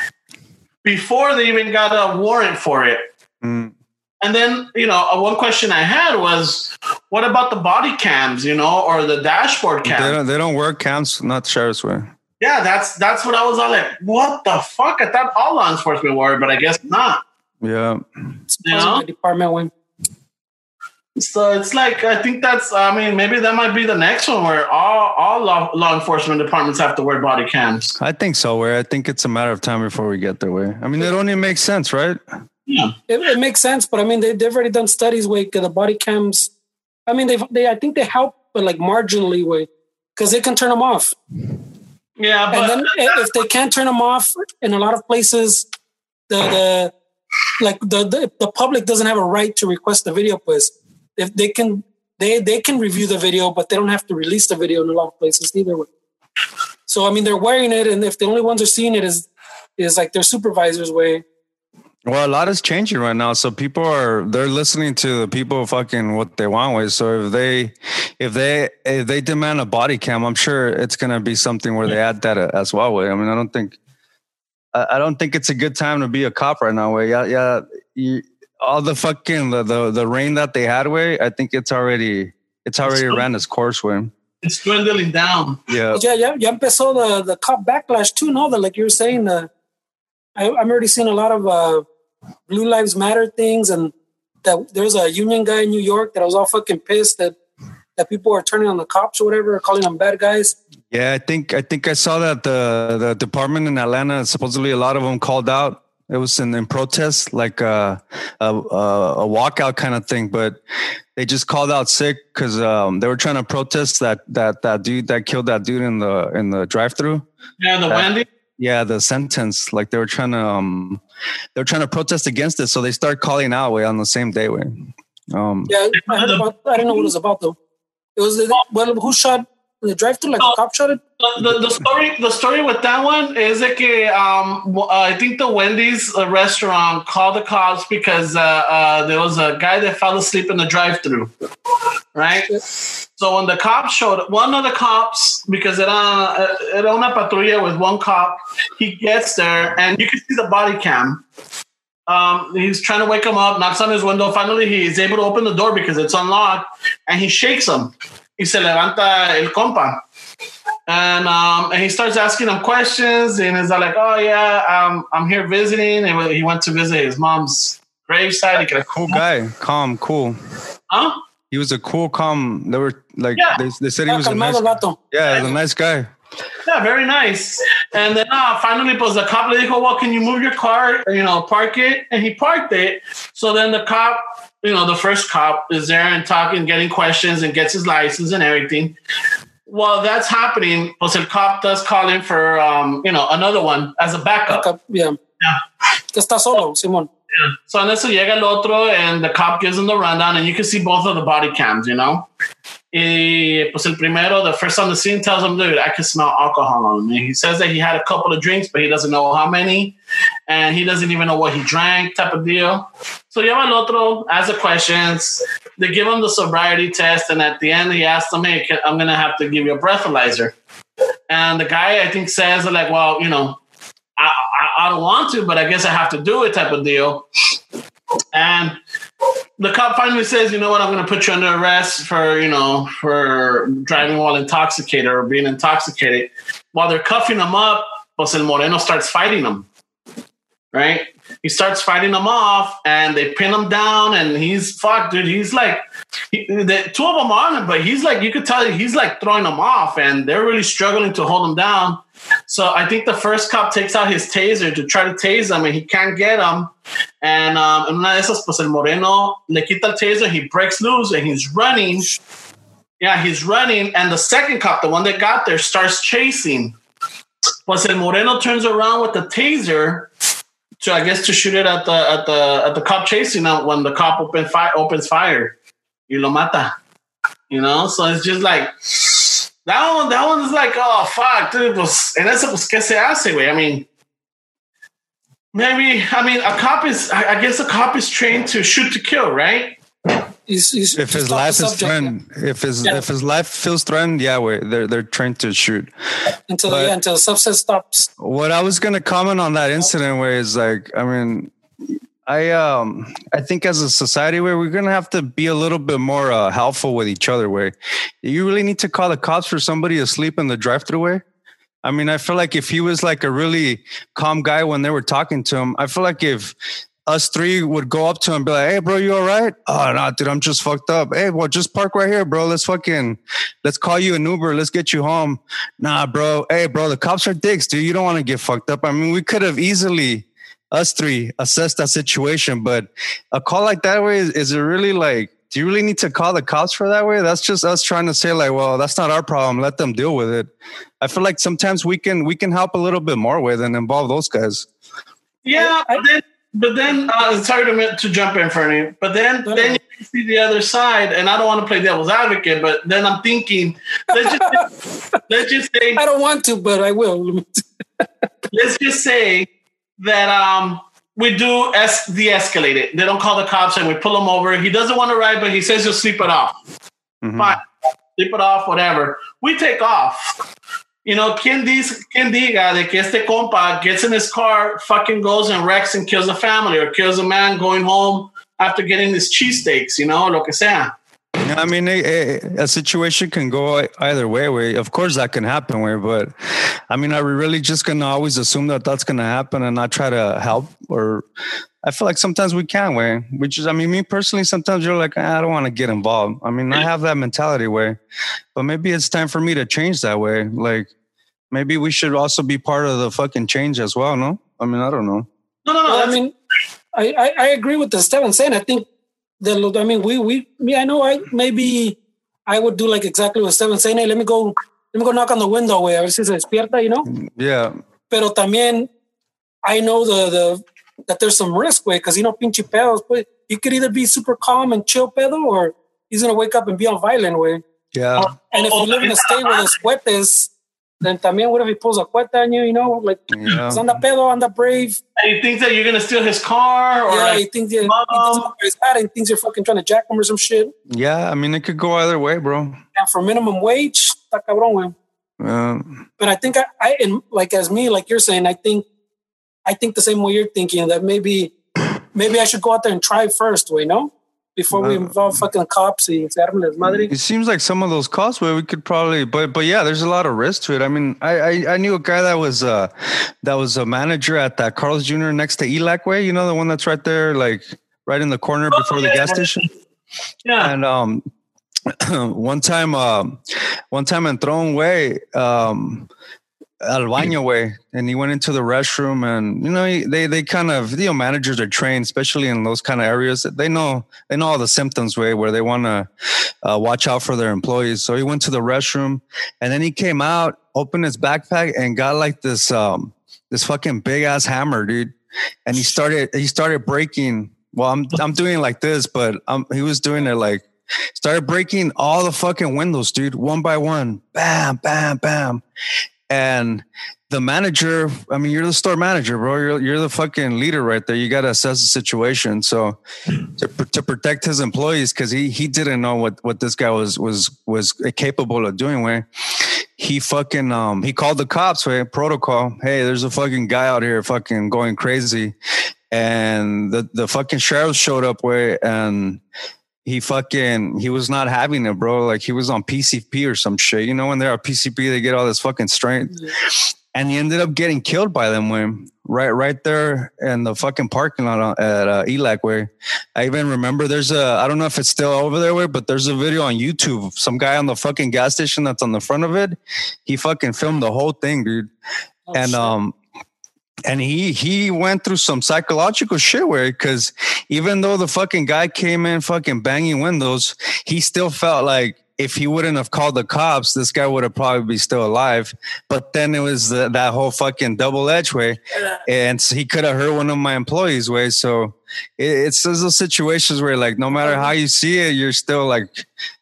before they even got a warrant for it. Mm. And then, you know, uh, one question I had was, what about the body cams, you know, or the dashboard They don't they don't work cams, not sheriff's way. Yeah, that's that's what I was all like. What the fuck? I thought all law enforcement were, but I guess not. Yeah. It's You part know? the department when So it's like I think that's. I mean, maybe that might be the next one where all all law, law enforcement departments have to wear body cams. I think so. Where I think it's a matter of time before we get there. Way. I mean, it only makes sense, right? Yeah. It, it makes sense, but I mean, they, they've already done studies where the body cams. I mean, they they I think they help, but like marginally, way because they can turn them off. Yeah, but and then if they can't turn them off in a lot of places, the the like the, the the public doesn't have a right to request the video. Pues if they can they they can review the video, but they don't have to release the video in a lot of places either. way. So I mean, they're wearing it, and if the only ones are seeing it is is like their supervisors way. Well, a lot is changing right now. So people are they're listening to the people fucking what they want with. So if they if they if they demand a body cam, I'm sure it's gonna be something where they add that as well. Way. I mean, I don't think I, I don't think it's a good time to be a cop right now. Way. Yeah, yeah. You, all the fucking the, the the rain that they had way. I think it's already it's already ran its course way. it's dwindling down. Yeah. Yeah, yeah, ya empezó the the cop backlash too. No, that like you were saying, uh, I, I'm already seeing a lot of uh, Blue Lives Matter things, and that there's a union guy in New York that i was all fucking pissed that that people are turning on the cops or whatever, calling them bad guys. Yeah, I think I think I saw that the the department in Atlanta supposedly a lot of them called out. It was in, in protest, like a, a a a walkout kind of thing, but they just called out sick because um, they were trying to protest that that that dude that killed that dude in the in the drive through. Yeah, the Yeah. Wendy. Yeah, the sentence, like they were trying to um, they were trying to protest against it, so they start calling out way on the same day. Way, um, Yeah, I, heard about, I didn't know what it was about though. It was the, well, who shot the drive-through? Like a cop shot it. The, the, story the story with that one is that um, uh, I think the Wendy's uh, restaurant called the cops because uh, uh, there was a guy that fell asleep in the drive-through, right? So when the cops showed one of the cops, because era, uh, era una patrulla with one cop, he gets there and you can see the body cam. Um, he's trying to wake him up, knocks on his window. Finally, he's able to open the door because it's unlocked, and he shakes him. Y se levanta el compa. And um, and he starts asking him questions, and he's like, "Oh yeah, um, I'm here visiting." And he went to visit his mom's gravesite. Could- cool guy, calm, cool. Huh? He was a cool, calm. They were like Yeah. they, they said he was a nice. Yeah, he was a nice guy. Yeah, very nice. And then uh, finally, pues the cop le dijo, well, can you move your car, you know, park it? And he parked it. So then the cop, you know, the first cop is there and talking, getting questions and gets his license and everything. While that's happening, el cop does call in for, um, you know, another one as a backup. Backup, Yeah. Que está solo, Simón. Yeah. So en eso llega el otro and the cop gives him the rundown and you can see both of the body cams, you know? Y pues el primero, the first on the scene tells him, dude, I can smell alcohol on him. And he says that he had a couple of drinks, but he doesn't know how many. And he doesn't even know what he drank, type of deal. So llama al otro, asks the questions. They give him the sobriety test. And at the end, he asks them, hey, I'm going to have to give you a breathalyzer. And the guy, I think, says, like, well, you know, I, I, I don't want to, but I guess I have to do it, type of deal. And the cop finally says, "You know what? I'm going to put you under arrest for, you know, for driving while intoxicated or being intoxicated." While they're cuffing him up, el Moreno starts fighting him. Right? He starts fighting them off, and they pin him down, and he's fuck, dude. He's like, he, the two of them are on him, but he's like, you could tell he's like throwing them off, and they're really struggling to hold him down. So I think the first cop takes out his taser to try to tase him, and he can't get him. And um, una de esas, pues el Moreno le quita el taser, he breaks loose, and he's running. Yeah, he's running, and the second cop, the one that got there, starts chasing. Pues el Moreno turns around with the taser to, I guess, to shoot it at the at the at the cop chasing him when the cop open fire opens fire. Y lo mata. You know, so it's just like that one. That one's like, oh fuck, dude. Pues, en eso, pues, ¿qué se hace, güey? I mean, maybe. I mean, a cop is. I, I guess a cop is trained to shoot to kill, right? He's, he's If his life is subject, threatened, if his Yeah. if his life feels threatened, yeah, wait, they're they're trained to shoot. until but- yeah, until the substance stops. What I was gonna comment on that incident where is like, I mean, I um I think as a society where we're gonna have to be a little bit more uh, helpful with each other. Where you really need to call the cops for somebody asleep in the drive-through way. I mean, I feel like if he was like a really calm guy when they were talking to him, I feel like if us three would go up to him and be like, "Hey, bro, you all right? Oh no, dude, I'm just fucked up. Hey, well, just park right here, bro. Let's fucking, let's call you an Uber. Let's get you home. Nah, bro. Hey, bro, the cops are dicks, dude. You don't want to get fucked up. I mean, we could have easily us three assess that situation. But a call like that way is, is it really like? Do you really need to call the cops for that way? That's just us trying to say like, well, that's not our problem. Let them deal with it. I feel like sometimes we can we can help a little bit more with and involve those guys. Yeah, but then, but then uh, sorry to, to jump in, Fernie. But then No, then no. you see the other side, and I don't want to play devil's advocate, but then I'm thinking, let's just let's just say I don't want to, but I will. let's just say that um we do es- de-escalate it. They don't call the cops and we pull him over. He doesn't want to ride, but he says he'll sleep it off. Mhm. Fine, sleep it off, whatever. We take off. You know, quien, dice, quien diga de que este compa gets in his car, fucking goes and wrecks and kills a family or kills a man going home after getting his cheesesteaks, you know, lo que sea. I mean, a, a, a situation can go either way. Way, of course, that can happen. Way, but I mean, are we really just gonna always assume that that's gonna happen and not try to help? Or I feel like sometimes we can. Way, which is, I mean, me personally, sometimes you're like, "Ah, I don't want to get involved. I mean, I have that mentality. Way, but maybe it's time for me to change that way. Like, maybe we should also be part of the fucking change as well. No, I mean, I don't know. No, no, no. Well, I mean, I, I, I agree with the Steven saying. I think that I mean we we me I know I maybe I would do like exactly what Steven saying. Hey, let me go let me go knock on the window, way. A ver si se despierta, you know. Yeah, Pero también I know the the that there's some risk, way, because you know pinche pedos. But you could either be super calm and chill pedo, or he's gonna wake up and be on violent way. yeah. And if you live in a state where there's cuetes, then también what if he pulls a cueta on you? You know, like Yeah. anda pedo, anda brave. and he thinks that you're gonna steal his car or yeah, like, he thinks you, he Mom. doesn't know he's at. He thinks you're fucking trying to jack him or some shit. Yeah, I mean, it could go either way, bro. And for minimum wage, está cabrón, güey. Uh, But I think I, I and like as me, like you're saying, I think, I think the same way you're thinking that maybe, maybe I should go out there and try first, way, no, before we Uh, involve fucking cops y se arme madre. It seems like some of those costs where we could probably, but but yeah, there's a lot of risk to it. I mean, I I, I knew a guy that was uh that was a manager at that Carl's Jr. next to Elac Way. You know the one that's right there, like right in the corner before the gas station. yeah. And um, one time, um, one time in Throne Way, um, al baño way, and he went into the restroom, and you know they they kind of you know managers are trained, especially in those kind of areas. They know they know all the symptoms way where they want to uh, watch out for their employees. So he went to the restroom, and then he came out, opened his backpack, and got like this um this fucking big ass hammer, dude. And he started he started breaking. Well, I'm I'm doing it like this, but um he was doing it like started breaking all the fucking windows, dude, one by one. Bam, bam, bam. And the manager, I mean, you're the store manager, bro. You're, you're the fucking leader right there. You got to assess the situation. So to, to protect his employees, because he he didn't know what what this guy was was was capable of doing. Where he fucking um he called the cops. Way protocol. Hey, there's a fucking guy out here fucking going crazy, and the the fucking sheriff showed up. Way and he fucking he was not having it, bro. Like he was on PCP or some shit. You know, when they're on PCP, they get all this fucking strength. And he ended up getting killed by them when right right there in the fucking parking lot at uh, Elac where I even remember there's a I don't know if it's still over there where but there's a video on YouTube of some guy on the fucking gas station that's on the front of it. He fucking filmed the whole thing, dude Oh, and shit. um and he he went through some psychological shit where because even though the fucking guy came in fucking banging windows he still felt like if he wouldn't have called the cops this guy would have probably be still alive. But then it was the, that whole fucking double edge way. And so he could have hurt one of my employees way. So it, it's those situations where like no matter how you see it you're still like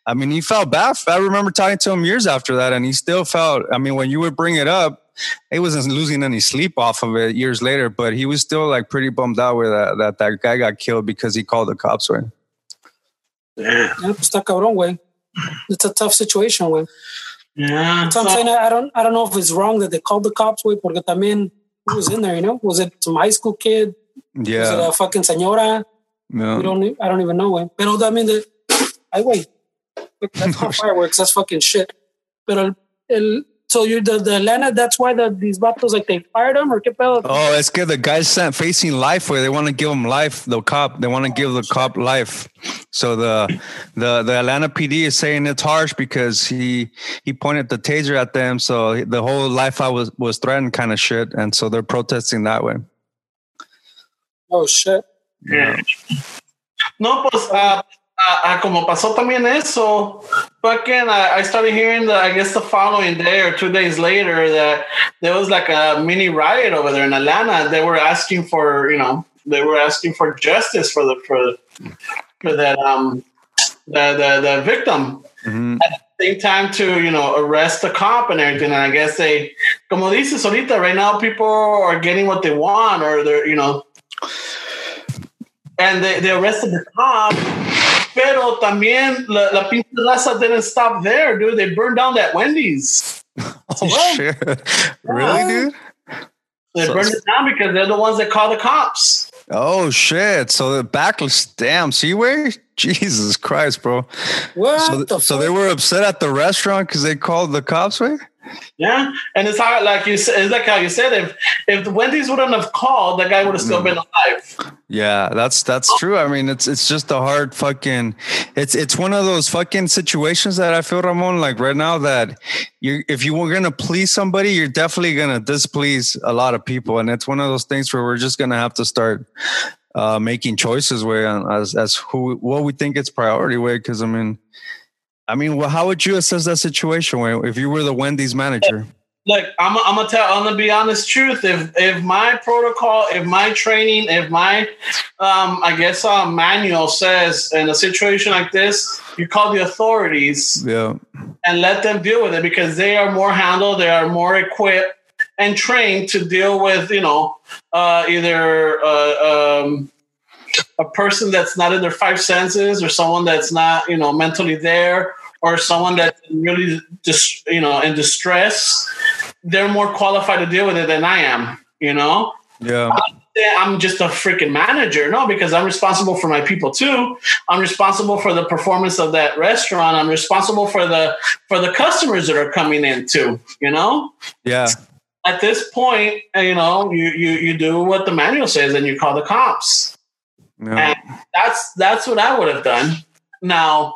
i mean he felt bad. I remember talking to him years after that and he still felt i mean when you would bring it up he wasn't losing any sleep off of it years later, but he was still like pretty bummed out with that that, that guy got killed because he called the cops. Right? Yeah. Yeah, pues está cabrón, güey. It's a tough situation, güey. Yeah. So I'm saying I don't I don't know if it's wrong that they called the cops, güey, porque también who was in there, you know? Was it some high school kid? Yeah. Was it a fucking señora? No. We don't I don't even know, güey. Pero I mean the I wait. That's not fireworks, that's fucking shit. But el, el so you the the Atlanta, that's why the these vatos like they fired him or qué pedo? Oh, it's good. The guy's sent facing life where they want to give him life. The cop, they want to give the cop life. So the the the Atlanta PD is saying it's harsh because he he pointed the taser at them. So the whole life I was was threatened, kind of shit. And so they're protesting that way. Oh shit. Yeah. No, pues, uh, uh, como pasó también eso, fucking, uh, I started hearing that, I guess the following day or two days later, that there was like a mini riot over there in Atlanta. They were asking for, you know, they were asking for justice for the, for, for that, um, the, the, the victim. Mhm. At the same time to, you know, arrest the cop and everything. And I guess they, como dices ahorita, right now people are getting what they want or they're, you know, and they, they arrested the cop. Pero también la, la pinche raza didn't stop there, dude. They burned down that Wendy's. Oh shit! really, dude? They So- burned it down because they're the ones that call the cops. Oh shit! So the backless, damn, Seaway, Jesus Christ, bro. What So, the so they were upset at the restaurant because they called the cops, right? Yeah, and it's how like you said, it's like how you said if if the Wendy's wouldn't have called, that guy would have still mm. been alive. Yeah, that's that's true. I mean, it's it's just a hard fucking. It's it's one of those fucking situations that I feel, Ramon, like right now that you if you were gonna please somebody, you're definitely gonna displease a lot of people, and it's one of those things where we're just gonna have to start uh, making choices way as as who what we think it's priority way. Because I mean, I mean, well, how would you assess that situation way if you were the Wendy's manager? Look, I'm, I'm gonna tell. I'm gonna be honest. Truth. If if my protocol, if my training, if my, um, I guess, uh, manual says in a situation like this, you call the authorities Yeah, and let them deal with it because they are more handled, they are more equipped and trained to deal with, you know, uh, either uh, um, a person that's not in their five senses or someone that's not, you know, mentally there or someone that's really just, you know, in distress. They're more qualified to deal with it than I am, you know? yeah, Yeah, I'm just a freaking manager. No, because I'm responsible for my people too. I'm responsible for the performance of that restaurant. I'm responsible for the for the customers that are coming in too. You know, yeah. At this point, you know, you you you do what the manual says, and you call the cops. yeah. And that's that's what I would have done. Now,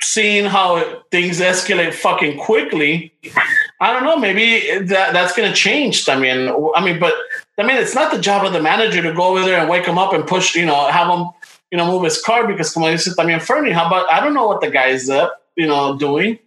seeing how it, things escalate fucking quickly, I don't know. Maybe that that's going to change. I mean, I mean, but I mean, it's not the job of the manager to go over there and wake him up and push. You know, have him, you know, move his car because come como dice también Fernie. How about I don't know what the guy's up, you know, doing.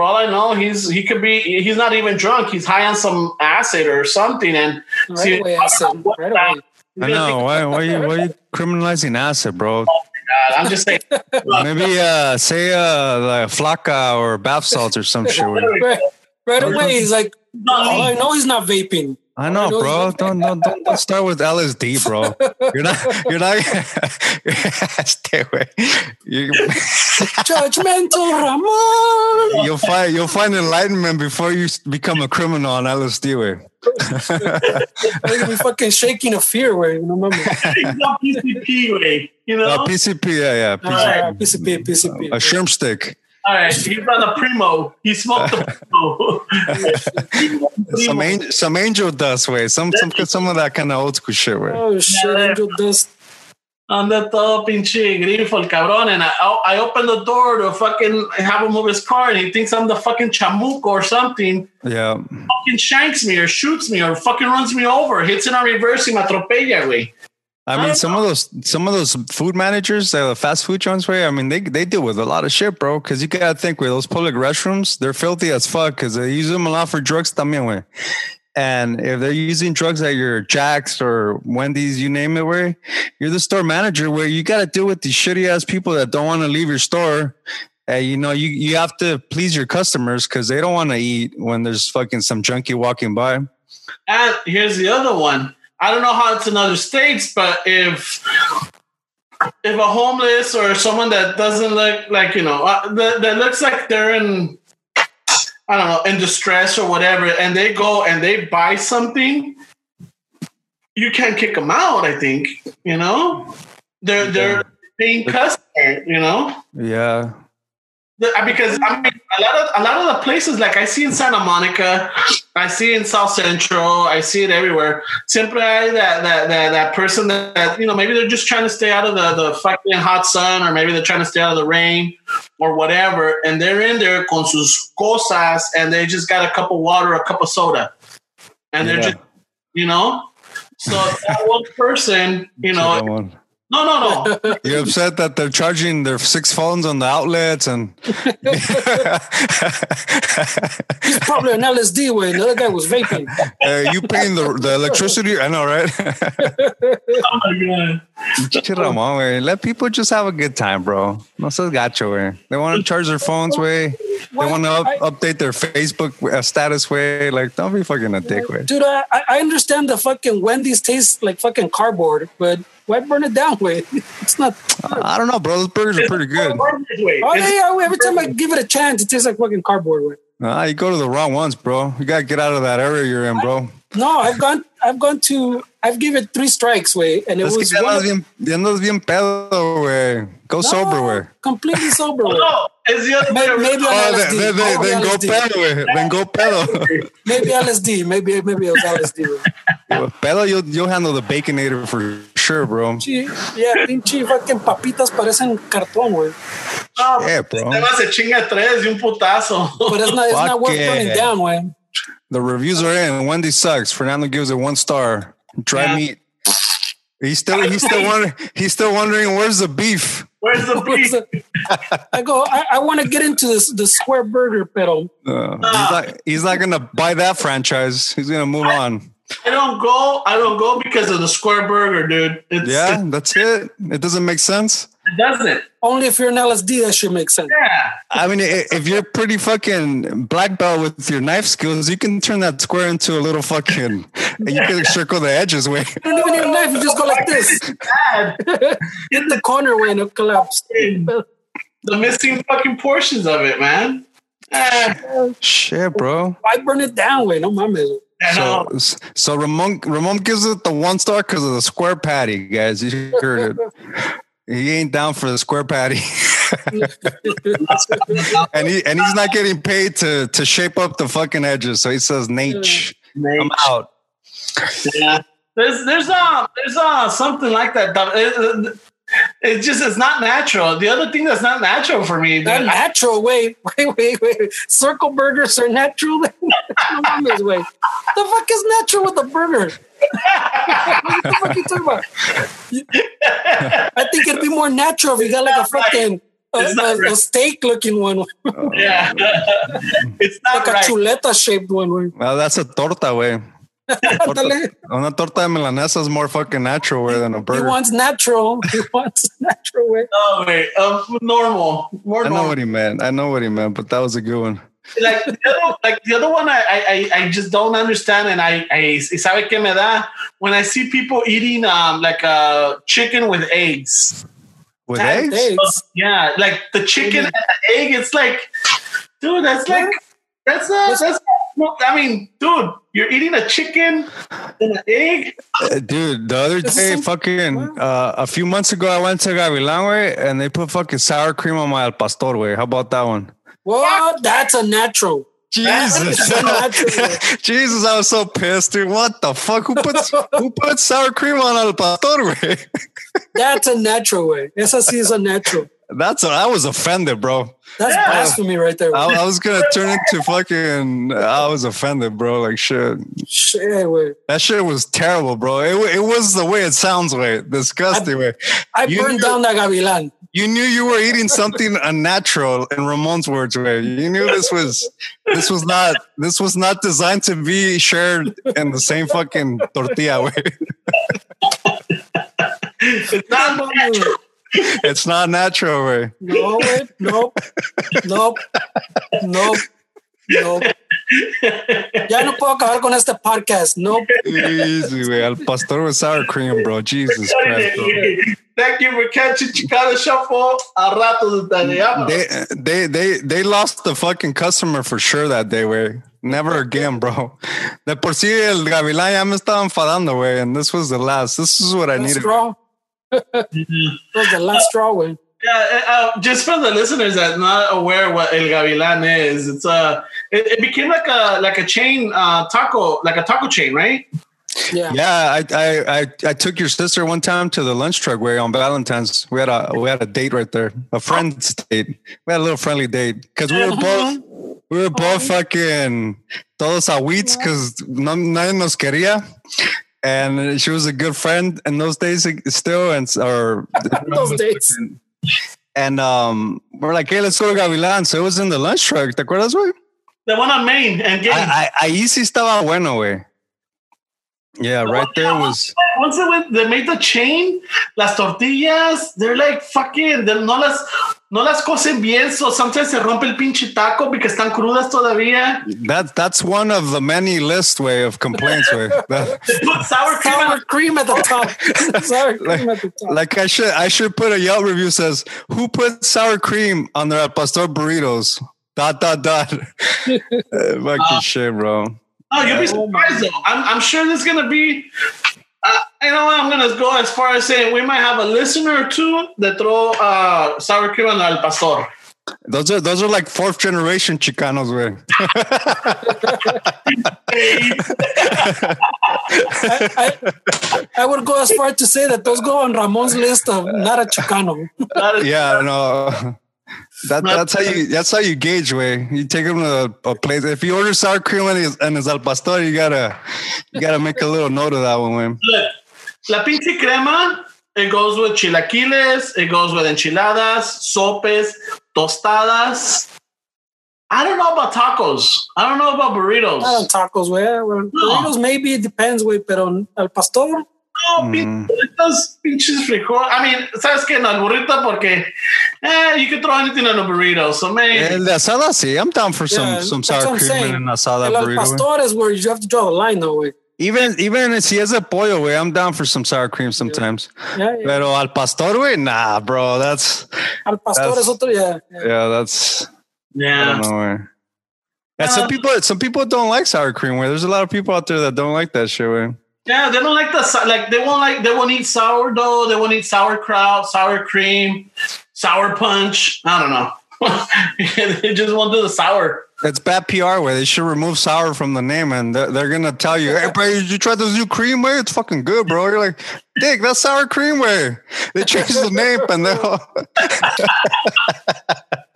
For all I know, he's he could be he's not even drunk. He's high on some acid or something, and Right See, away, I. Right away. I know. Why, why, you, why are you criminalizing acid, bro? God, I'm just saying. Maybe uh, say uh, like flakka or bath salts or some shit. Right, right away, he's like, oh, I know he's not vaping. I know, bro. Don't, don't don't don't start with LSD, bro. You're not you're not stay away. You, Judgmental Ramon. you'll find you'll find enlightenment before you become a criminal on LSD. Way. I'm gonna be fucking shaking of fear. Where you remember? PCP way, you know. Uh, PCP, yeah, yeah. PCP. Uh, PCP, PCP. A shrimp stick. All right, he's on a primo. He smoked the primo. Some angel, some angel dust way. Some some some of that kind of old school shit way. Oh shit! Angel dust. Anda todo pinche grifo el cabrón, and I, I open the door to fucking have him move his car, and he thinks I'm the fucking chamuco or something. Yeah. Fucking shanks me or shoots me or fucking runs me over, hits in a reverse y me atropella, güey. I mean, some of those some of those food managers, uh, fast food joints, way. I mean, they they deal with a lot of shit, bro. Because you gotta think with those public restrooms, they're filthy as fuck. Because they use them a lot for drugs, también, way. And if they're using drugs at your Jack's or Wendy's, you name it, where you're the store manager, where you gotta deal with these shitty ass people that don't want to leave your store. And you know, you you have to please your customers because they don't want to eat when there's fucking some junkie walking by. And here's the other one. I don't know how it's in other states, but if if a homeless or someone that doesn't look like you know uh, that, that looks like they're in I don't know in distress or whatever, and they go and they buy something, you can't kick them out. I think you know they're they're paying customer. You know. Yeah. Because I mean, a lot of a lot of the places like I see in Santa Monica, I see in South Central, I see it everywhere. Siempre hay that that that, that person that, that, you know maybe they're just trying to stay out of the the fucking hot sun, or maybe they're trying to stay out of the rain, or whatever, and they're in there con sus cosas, and they just got a cup of water, a cup of soda, and they're just you know. So that one person, you know, Shit, I want- no, no, no. You're upset that they're charging their six phones on the outlets and He's probably an LSD way. The other guy was vaping. uh, you paying the, the electricity. I know, right? Oh my god. Shit, Ramon, güey. Let people just have a good time, bro. No seas gacho, way. They want to charge their phones, way. They want to up, update their Facebook uh, status, way. Like, don't be fucking a dick, way. Dude, I, I understand the fucking Wendy's tastes like fucking cardboard, but why burn it down way? It's not. I don't know, bro. Those burgers are pretty good. Oh, it's- yeah, every time I give it a chance, it tastes like fucking cardboard way. Ah, you go to the wrong ones, bro. You gotta get out of that area you're in, bro. No, I've gone, I've gone to, I've given three strikes way, and it Es que was ya one andas of- bien, ya andas bien pedo, güey. Go sober, No, güey. completely sober. way. No, it's the other Maybe, around. maybe Oh, LSD. then, then, Maybe then go LSD. pedo, güey. Then go pedo. Maybe LSD. Maybe maybe it was LSD. way. Pedo, you'll, you'll handle the baconator for sure, bro. Sí, yeah, pinche fucking papitas parecen cartón, güey. No, Yeah, bro. Además se chinga tres de un putazo. But it's not, it's not Fuck worth yeah. burning down, güey. The reviews are in. Wendy sucks. Fernando gives it one star. Dry Yeah. meat. He's still he's still wondering he's still wondering where's the beef. Where's the Where's beef? the- I go, I, I want to get into this the square burger, pero Uh, he's not he's not gonna buy that franchise. He's gonna move on. I don't go. I don't go because of the square burger, dude. It's, Yeah, that's it. It doesn't make sense. it doesn't. only if you're an LSD, that should make sense. Yeah. I mean, if you're pretty fucking black belt with your knife skills, you can turn that square into a little fucking. and you can circle the edges way. You don't even need a knife, you just go like this. Bad. Hit the corner way and it'll collapse. the missing fucking portions of it, man. Shit, bro. Why burn it down, way? No mames. I know. So, so Ramon Ramon gives it the one star because of the square patty, guys. You heard it. He ain't down for the square patty, and he and he's not getting paid to to shape up the fucking edges. So he says, "Nate, I'm out." Yeah. There's there's uh there's uh something like that. It, it- it just it's not natural. The other thing that's not natural for me, Not natural. Wait, wait, wait, wait. Circle burgers are natural. no mames, wait. The fuck is natural with a burger? what the fuck are you talking about? I think it'd be more natural if you got like a It's not fucking a, a- right. a steak looking one, yeah, it's not like a right. chuleta shaped one. Well, that's a torta way. Ándale. Una torta de milanesa is more fucking natural way than a burger. He wants natural. He wants natural way. No, wait, um, normal, more I know normal. what he meant. I know what he meant, but that was a good one. like the other, like the other one, I, I, I just don't understand, and I, I, y sabe que me da when I see people eating um like uh chicken with eggs. With That eggs? Eggs. Yeah, like the chicken and the egg. It's like, dude, that's like that's uh, that's. No, I mean, dude, you're eating a chicken and an egg. Uh, Dude, the other day, fucking, uh, a few months ago, I went to Gavilan, way, and they put fucking sour cream on my al pastor, way. How about that one? What? That's a natural. Jesus. That's natural. Jesus, I was so pissed, dude. What the fuck? Who puts who puts sour cream on al pastor, way? That's a natural way. Esa sí is a natural. That's what I was offended, bro. That's Yeah. blasphemy right there. I, I was gonna turn into fucking. I was offended, bro. Like shit. Shit, way. That shit was terrible, bro. It, it was the way it sounds, way disgusting, way. I You burned knew- down that gavilan. You knew you were eating something unnatural, in Ramon's words, way. You knew this was this was not this was not designed to be shared in the same fucking tortilla, way. It's not natural. It's not natural, way. No, wait. Nope. Nope. Nope. Nope. Ya no puedo acabar con este podcast. Nope. Easy, way. Al pastor with sour cream, bro. Jesus Christ, bro. Thank you for catching Chicano Shuffle. A rato de tarea. They they they they lost the fucking customer for sure that day, way. Never again, bro. De por sí el Gavilán ya me estaba enfadando, way, and this was the last. This is what I Last needed. straw. That was the last straw, way. Yeah, uh, just for the listeners that not aware what El Gavilan is, it's a it, it became like a like a chain uh, taco like a taco chain, right? Yeah. Yeah, I, I I I took your sister one time to the lunch truck way on Valentine's. We had a we had a date right there, a friend's date. We had a little friendly date because we were both we were both fucking todos aguits because no, nadie nos quería. And she was a good friend in those days still, and or Those days. and um, we're like, hey, let's go to Gavilan. So it was in the lunch truck. ¿Te acuerdas, güey? The one on Main and Game. I- I- Ahí sí estaba bueno, güey. Yeah, right there was. Once they, went, they made the chain, las tortillas, they're like fucking, they're no las, no las cocen bien, so sometimes se rompe el pinche taco because están crudas todavía. That that's one of the many list way of complaints. Way That- They put sour cream Sour cream at the top. Sour cream at the top. like I should I should put a Yelp review says who put sour cream on their pastor burritos. Dot dot dot. Uh, fucking shit, bro. No, you'll be Oh surprised though. I'm, I'm sure there's gonna be. Uh, you know what? I'm gonna go as far as saying we might have a listener or two that throw uh, sour cream on el pastor. Those are those are like fourth generation Chicanos, way. I, I would go as far to say that those go on Ramon's list of not a Chicano. That is- Yeah, no. That, that's how you that's how you gauge way. You take them to a, a place. If you order sour cream and it's, and it's al pastor, you gotta you gotta make a little note of that one. Way. Look, la pinche crema, it goes with chilaquiles, it goes with enchiladas, sopes, tostadas. I don't know about tacos. I don't know about burritos. Not on tacos, güey. Well, burritos maybe it depends, güey, pero al pastor, No, Mm. pinches, pinches frijol. I mean, ¿sabes qué? No, el burrito porque eh, you can throw anything on a burrito. So maybe. El de asada, sí. I'm down for some Yeah, some sour I'm cream saying. in an asada el burrito. güey. pastor is where you have to draw the line, though, güey. Even even si has a pollo, way, I'm down for some sour cream sometimes. Yeah, yeah. Pero al pastor, way, nah, bro. That's Al pastor That's- es otro, yeah. yeah. yeah, that's I yeah. don't know. Way. And some Uh, people some people don't like sour cream. Way there's a lot of people out there that don't like that shit. Way. Yeah, they don't like the like. They won't like. They won't eat sourdough. They won't eat sauerkraut, sour cream, sour punch. I don't know. they just won't do the sour. It's bad PR way. They should remove sour from the name, and they're, they're gonna tell you, "Hey, bro, you try this new cream way? It's fucking good, bro." You're like, "Dick, that's sour cream way." They changed the name, and they Hey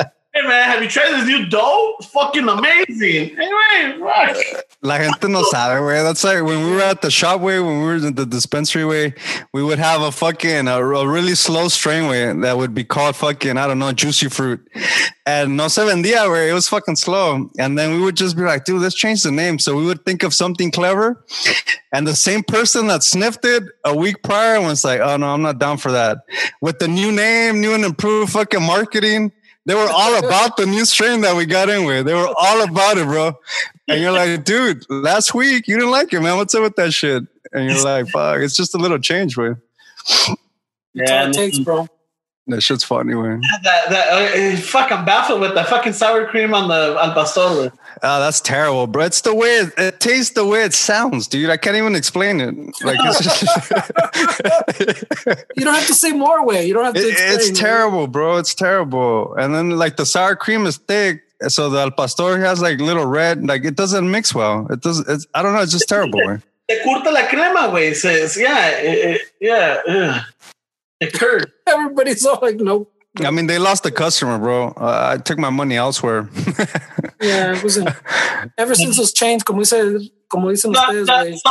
man, have you tried this new dough? It's fucking amazing. Anyway, fuck. La gente no sabe, way. That's like when we were at the shop way, when we were in the dispensary way, we would have a fucking a, a really slow strain way that would be called fucking I don't know juicy fruit, and no se vendía way. It was fucking slow, and then we would just be like, dude, let's change the name. So we would think of something clever, and the same person that sniffed it a week prior was like, oh no, I'm not down for that. With the new name, new and improved fucking marketing. They were all about the new strain that we got in with. They were all about it, bro. And you're like, dude, last week you didn't like it, man. What's up with that shit? And you're like, fuck, it's just a little change, man. Yeah, it takes, bro. That shit's funny, man. that that uh, fuck. I'm baffled with the fucking sour cream on the al pastor. Oh, that's terrible, bro. It's the way it, it tastes, the way it sounds, dude. I can't even explain it. Like it's just, You don't have to say more, way. You don't have to explain. it's terrible, bro. It's terrible. And then like the sour cream is thick, so the al pastor has like little red. Like it doesn't mix well. It does. It's I don't know. It's just terrible, man. Se curta la crema, güey. Says, yeah, it, it- yeah. ugh. It curd. Everybody's all like, nope. I mean, they lost the customer, bro. Uh, I took my money elsewhere. Yeah, it wasn't. Ever since those changed, como dice, como dicen No, ustedes, no, güey. so,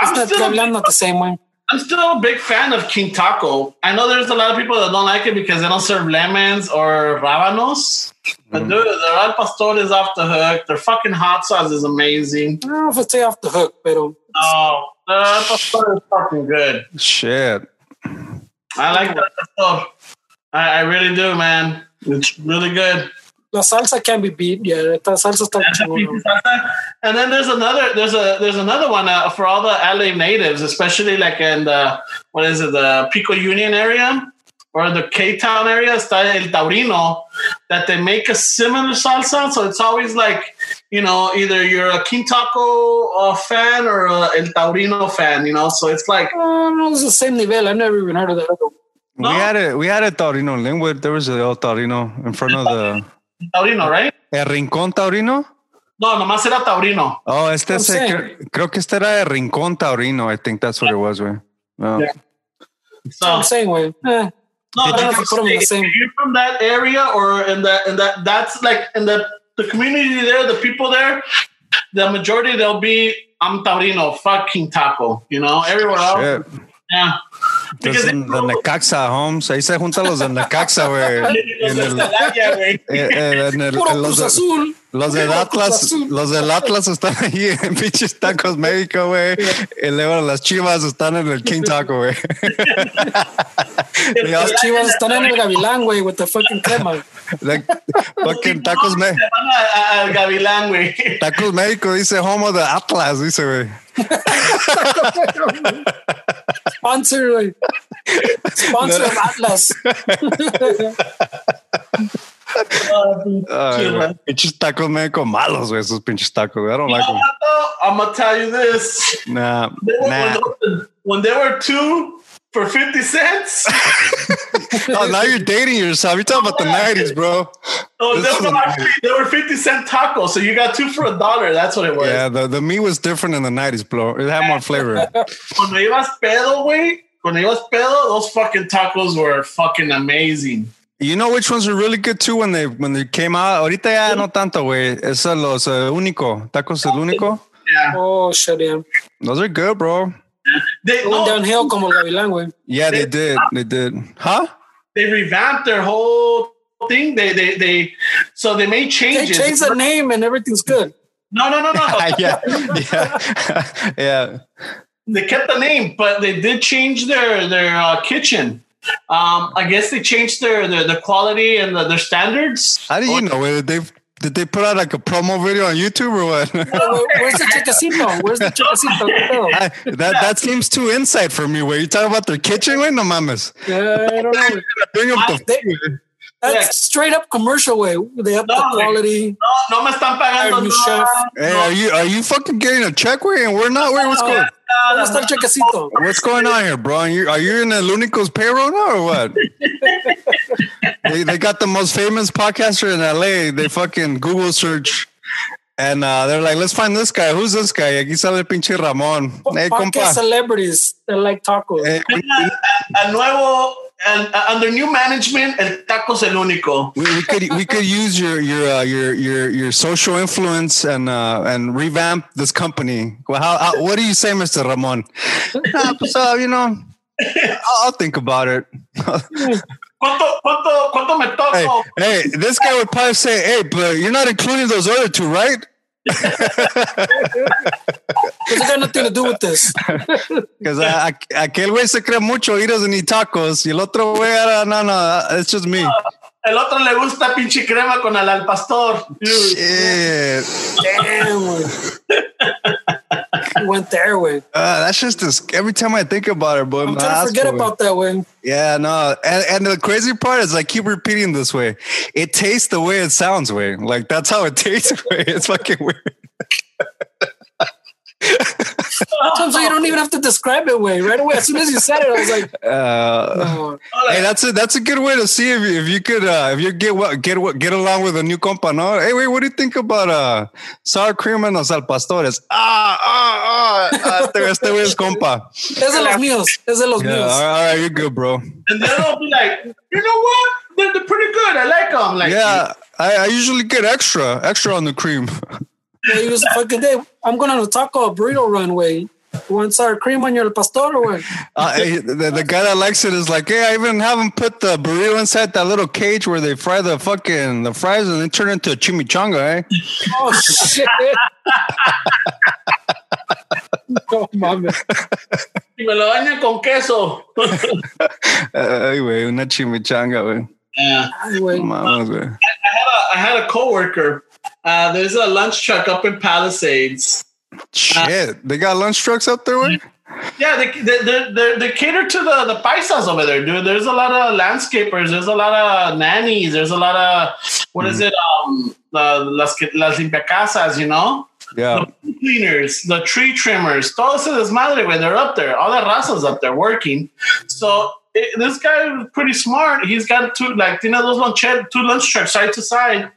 I'm not, still, I'm not the same way. I'm still a big fan of King Taco. I know there's a lot of people that don't like it because they don't serve lemons or rábanos. But Mhm. dude, their al pastor is off the hook. Their fucking hot sauce is amazing. I don't know if it's off the hook, pero Oh, the al pastor is fucking good. Shit. I like that pastor. I, I really do, man. It's really good. La salsa can be beat. Yeah, esta salsa está chingona. And then there's another there's a there's another one uh, for all the LA natives, especially like in the what is it the Pico Union area or the K Town area. Está el Taurino that they make a similar salsa. So it's always like you know either you're a King Taco uh, fan or a El Taurino fan. You know, so it's like Oh, no, it's the same level. I've never even heard of that. No? We had it. We had a Taurino in Lynwood. There was a old Taurino in front of the Taurino, right? El Rincón Taurino. No, nomás era Taurino. Oh, este I'm es, saying. cre- creo que este era el Rincón Taurino. I think that's what it was, güey. No. Yeah. So I'm saying, way. Eh, No, Did you that's guys put 'em in the if same- you're from that area or in that in that that's like in the the community there, the people there, the majority they'll be I'm taurino, fucking taco. You know, everywhere else, Shit. yeah. Entonces, en the Necaxa Homes, ahí se juntan los de Necaxa, güey. En el- güey. eh, eh, en el- los de- Azul. Los del Atlas, los del Atlas están ahí en pinches tacos México, güey. Y luego las chivas están en el King Taco, güey. Las chivas están en el gavilán, güey, with the fucking crema. Like, fucking tacos, Me- Se van a- a- al Gavilán, güey. tacos México dice homo de Atlas, dice, güey. Sponsor, güey. Sponsor of Atlas. Ah, Ay, güey. Pinches tacos México malos, güey, esos pinches tacos. güey. I don't like them. I'm gonna tell you this. Nah, They nah. When, when they were two for 50 cents, Oh, now you're dating yourself. You're talking about the 90s, bro. oh, This they, were actually, they were 50 cent tacos. So you got two for a dollar. That's what it was. Yeah, the, the meat was different in the 90s, bro. It had more flavor. Cuando ibas pedo, güey. Cuando ibas pedo, those fucking tacos were fucking amazing. You know which ones are really good too when they when they came out. Ahorita ya no tanto, güey. Es a los uh, único tacos el único. Yeah. Oh, shit, yeah. Those are good, bro. They, Going no, downhill como el gavilán, güey. Yeah, they did. They did. Huh? They revamped their whole thing. They, they, they, so they made changes. They changes. changed the name and everything's good. No, no, no, no. yeah, yeah, yeah. they kept the name, but they did change their their uh, kitchen. Um, I guess they changed their their, the quality and the, their standards. How do you know? Did they did they put out like a promo video on YouTube or what? Where- Where's the chiquecito? Where's the chiquecito? I- that that seems too inside for me. Where you talking about their kitchen? Wait, no mames. Yeah, I don't know. Bring up the They- That's straight up commercial way. They have the No, güey. quality. No, no me están pagando Our chef. Hey, No, are you are you fucking getting a check? Wait, and we're not. Wait, what's going? Nada, ¿Dónde está el chequecito? What's going on here, bro? Are you, are you in the El Único's payroll now or what? they, they got the most famous podcaster in LA. They fucking Google search. And uh, they're like, let's find this guy. Who's this guy? Aquí sale el pinche Ramón. Hey, Podcast compa. celebrities that like tacos. Hey, we, A nuevo, and uh, under new management, el taco es el único. we, we could we could use your your uh, your your your social influence and uh, and revamp this company. Well, how, how what do you say, Mr. Ramon? Pues, uh, you know, I'll, I'll think about it. ¿Cuánto, cuánto, cuánto me hey, hey, this guy would probably say, "Hey, but you're not including those other two, right?" What's it got nothing to do with this? Because aquel güey se cree mucho, he doesn't eat tacos, y el otro güey era, no, no, it's just me. El otro le gusta pinche crema con el al pastor. Shit. Damn, güey. Went there, way. Uh, that's just this. Every time I think about it, boy, I'm my trying to forget go, about that, way. Yeah, no, and, and the crazy part is I keep repeating this way. It tastes the way it sounds, way. Like that's how it tastes. Way. It's fucking weird. Sometimes you don't even have to describe it, way. Right away, as soon as you said it, I was like, Uh, oh, Hey, that's a that's a good way to see if you, if you could uh, if you get what get what get along with a new compa. No, hey, wait, what do you think about uh sour cream and los al pastores? Ah, ah, ah, este, este es compa. es de los míos. Es de los Yeah, míos. all right, all right, you're good, bro. And then I'll be like, you know what? They're, they're pretty good. I like them. Like, Yeah, I, I usually get extra extra on the cream. Yeah, he was fucking day. I'm going on a taco burrito run, way. You want sour cream on your pastor or what? Uh, the, the guy that likes it is like, hey, I even have him put the burrito inside that little cage where they fry the fucking the fries and then turn it into a chimichanga, eh? Oh shit! oh mames. y me lo bañan con queso. Anyway, una chimichanga, güey. yeah. Ay, güey. Mames, güey. I had a, I had a coworker. Uh, there's a lunch truck up in Palisades. Shit, they got lunch trucks up there, way? Yeah, they they they, they, they cater to the the paisas over there, dude. There's a lot of landscapers. There's a lot of nannies. There's a lot of what is it? Um, the las las limpiacasas, you know. Yeah. the cleaners, the tree trimmers, todo ese desmadre, güey, they're up there. All the razas up there working. So it, this guy is pretty smart. He's got two, like, you know, those lunch, two lunch trucks side to side.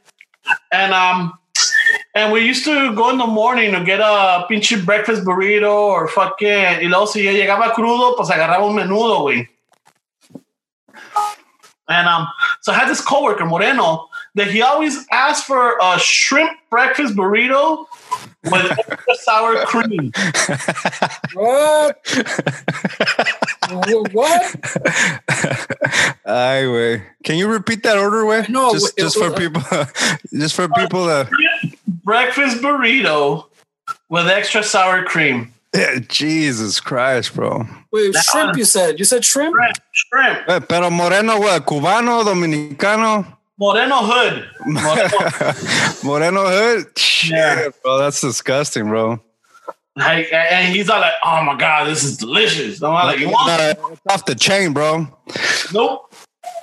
And, um, and we used to go in the morning to get a pinche breakfast burrito or fucking, y luego si llegaba crudo, pues agarraba un menudo, güey. And um, so I had this coworker, Moreno, that he always asks for a shrimp breakfast burrito with extra sour cream. What? what? Ay, way. Can you repeat that order, way? No, just, it- just for it- people, just for people that. breakfast burrito with extra sour cream. Yeah, Jesus Christ, bro. Wait, That shrimp? one- You said? You said shrimp? Shrimp, shrimp, Eh, Pero moreno, what? Cubano, dominicano, Moreno Hood. Moreno. moreno hood. Yeah. Shit, bro, that's disgusting, bro. Like, and he's all like, "Oh my god, this is delicious." I'm like, "You want?" Nah, it's off the chain, bro. Nope.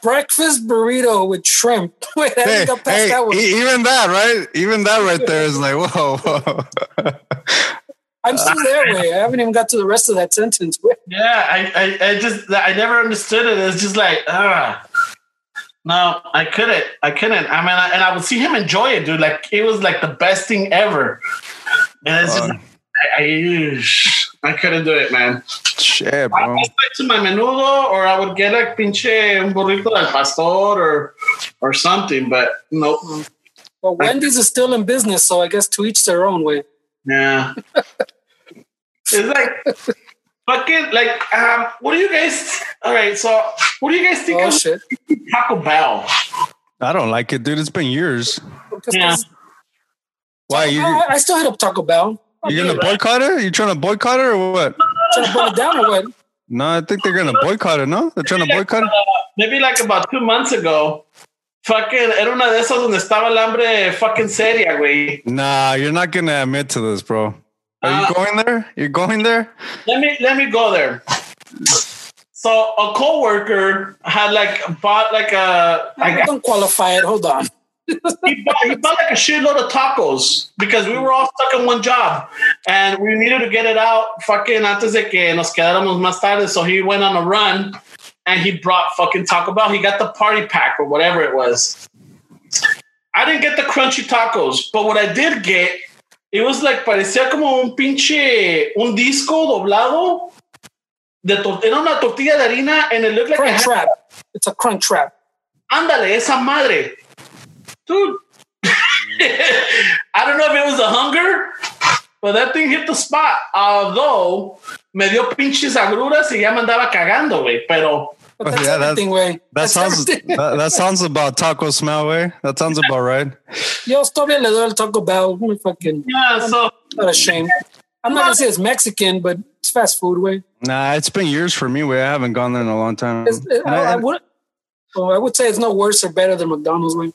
Breakfast burrito with shrimp. Wait, I Hey, haven't got past hey, that one. even that, right? Even that right there is like, whoa, whoa. I'm still there. Wait, I haven't even got to the rest of that sentence. Wait. Yeah, I, I, I just, I never understood it. It's just like, ah. No, I couldn't. I couldn't. I mean, I, and I would see him enjoy it, dude. Like it was like the best thing ever. And it's just, I, I, I couldn't do it, man. shit, I bro. would to my menudo, or I would get like pinche un burrito del pastor, or or something. But nope. Well, Wendy's is still in business, so I guess to each their own way. Yeah. it's like fucking like um. What do you guys? All right, so what do you guys think Oh of shit! Taco Bell? I don't like it, dude. It's been years. Yeah. Why you I, I still hit up Taco Bell. You're gonna boycott it? You trying to boycott it or what? Trying to burn it down or what? No, I think they're gonna boycott it. No, they're trying to boycott it. Maybe like about two months ago. Fucking, era una de esas donde estaba el hambre fucking seria, güey. Nah, you're not gonna admit to this, bro. Are you Uh, going there? You're going there? Let me let me go there. So a coworker had like bought like a I like don't qualify it. Hold on. he bought, he bought like a shitload of tacos because we were all stuck in one job and we needed to get it out fucking antes de que nos quedáramos más tarde. So he went on a run and he brought fucking Taco Bell. He got the party pack or whatever it was. I didn't get the crunchy tacos, but what I did get, it was like parecía como un pinche, un disco doblado. De era una tortilla de harina and it looked like a Crunch trap. It's a crunch trap. Ándale, esa madre. Dude. I don't know if it was the hunger, but that thing hit the spot. Although me dio pinches agruras y ya me andaba cagando, güey. Pero But that's Yeah, that- everything, way. That That's sounds that, that sounds about taco smell way. That sounds about right. Yo, todavía le doy el Taco Bell. I'm fucking yeah, so not ashamed. I'm not gonna say it's Mexican, but it's fast food way. Nah, it's been years for me. Way I haven't gone there in a long time. It, I, I- I would. Well, I would say it's no worse or better than McDonald's way.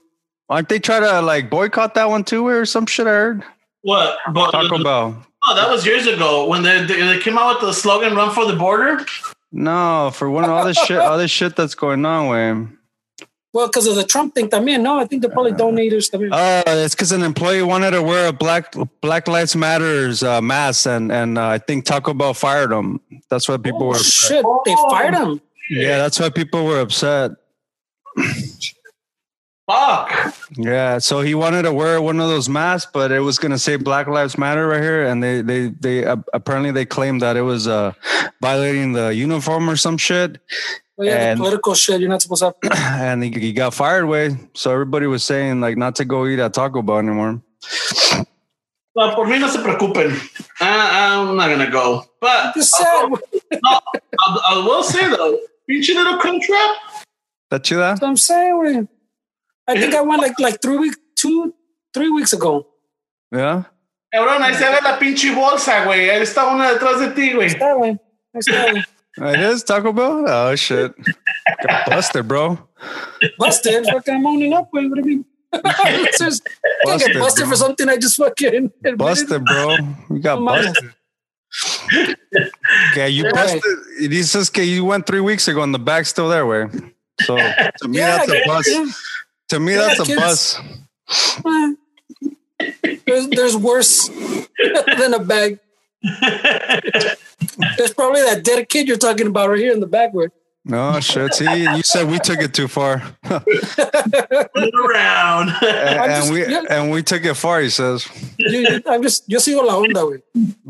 Aren't they try to like boycott that one too, or some shit? I heard what? But, Taco Bell. Oh, that was years ago when they, they, they came out with the slogan "Run for the border." No, for one all this shit, all this shit that's going on with. Well, because of the Trump thing, I mean, No, I think they're probably donators. También. Oh, it's because an employee wanted to wear a black Black Lives Matters uh, mask, and and uh, I think Taco Bell fired him. That's why people were. oh, shit, they fired him. Yeah, that's why people were upset. Fuck. Yeah, so he wanted to wear one of those masks, but it was going to say Black Lives Matter right here, and they they they uh, apparently they claimed that it was uh violating the uniform or some shit, Well, yeah, And- the political shit. You're not supposed to. Have, and he, he got fired. Way so everybody was saying like not to go eat at Taco Bell anymore. Well, por mí no se preocupen. I, I'm not gonna go. But just sad. no, I, I will say though, pinche little crunch wrap. That you that? That's what I'm saying. Güey. I think I went like like three weeks, two, three weeks ago. Yeah. Cabrón, ahí se ve la pinche bolsa, güey. Ahí está una detrás de ti, güey. That way. That's that. It is Taco Bell. Oh shit! Got busted, bro. Busted. Fucking I'm owning up. Güey. What do you mean? It's just- I Busted, get busted bro. for something I just fucking admitted. Busted, bro. You got busted. Okay, you Yeah. busted. He says okay, you went three weeks ago, and the bag's still there, way. So to me, Yeah, that's a bus. yeah. To me, Yeah, that's a kids. bus. There's, there's worse than a bag. There's probably that dead kid you're talking about right here in the back. Where No shit. See, you said we took it too far, Turn it around. and, just- we and we took it far. He says. you, you- I'm just yo sigo la onda, güey.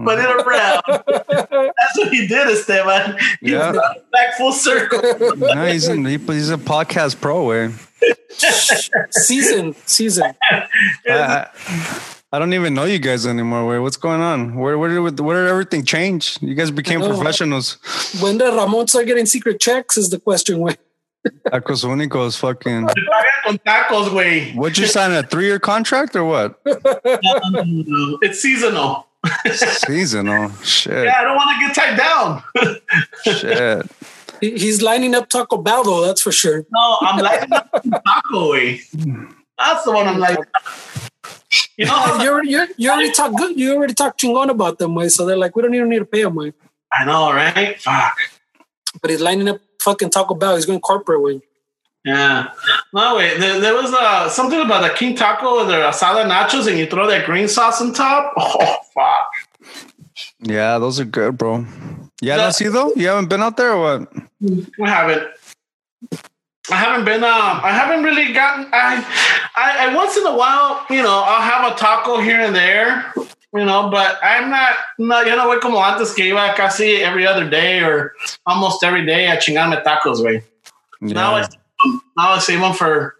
Put it around. That's what he did, Esteban. He Yeah. back full circle. No, he's in, he, he's a podcast pro way. Season, season. I, I don't even know you guys anymore. Wait, what's going on? Where where did where did everything change? You guys became professionals. When did Ramon start getting secret checks? Is the question. Way. Tacos Únicos, fucking. Te pagan con tacos, güey. What'd you sign a three year contract or what? It's seasonal. Seasonal. Shit. Yeah, I don't want to get tied down. Shit. He- He's lining up Taco Bell though. That's for sure. No, I'm like taco way. That's the one I'm like. You know, You already, you, you already talk good. You already talked chingon about them, way. So they're like, we don't even need to pay him, way. I know, right? Fuck. But he's lining up fucking Taco Bell. He's going corporate, way. Yeah. No, wait. There, there was uh, something about the King Taco with their asada nachos, and you throw that green sauce on top. Oh, fuck. Yeah, those are good, bro. Yeah, The- that's you though? You haven't been out there or what? We haven't. I haven't been. Um, I haven't really gotten. I, I, I once in a while, you know, I'll have a taco here and there, you know, but I'm not. No, you know, way como antes que iba casi every other day or almost every day a chingarme tacos, way. Now I Yeah. now I save them for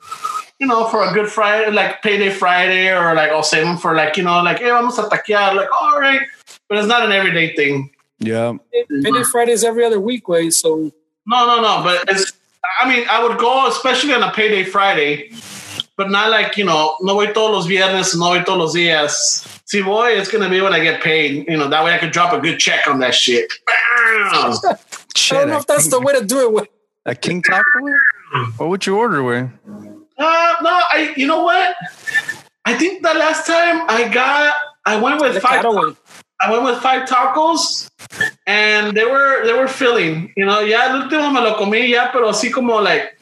you know for a good Friday, like payday Friday, or like I'll save them for like you know like hey vamos a taquear, like all right, but it's not an everyday thing. Yeah. Payday Fridays every other week, way. So No, no, no, but it's I mean I would go especially on a payday Friday, but not like you know no voy todos los viernes, no voy todos los días. Si voy, it's gonna be when I get paid. You know that way I could drop a good check on that shit. Shit. I don't know if that's the way to do it. With a King Taco? What would you order with? Uh, no, I. You know what? I think the last time I got, I went with The five. I went with five tacos, and they were they were filling. You know, ya el último me lo comí ya, pero así como like,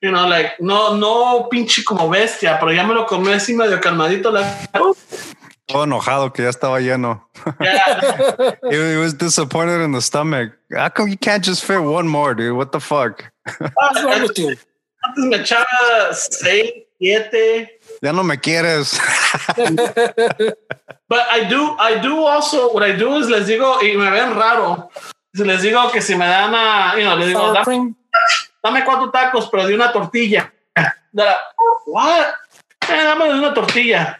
you know, like no no pinche como bestia, pero ya me lo comí así medio calmadito. Like, Todo enojado que ya estaba lleno. yeah, He, he was disappointed in the stomach. How come you can't just fit one more, dude? What the fuck? What's wrong with you? antes me echaba seis, siete. Ya no me quieres. But I do, I do also, what I do is les digo, y me ven raro, les digo que si me dan a, you know, les digo, dame, dame cuatro tacos, pero de una tortilla. They're like, what? Eh, dame de una tortilla.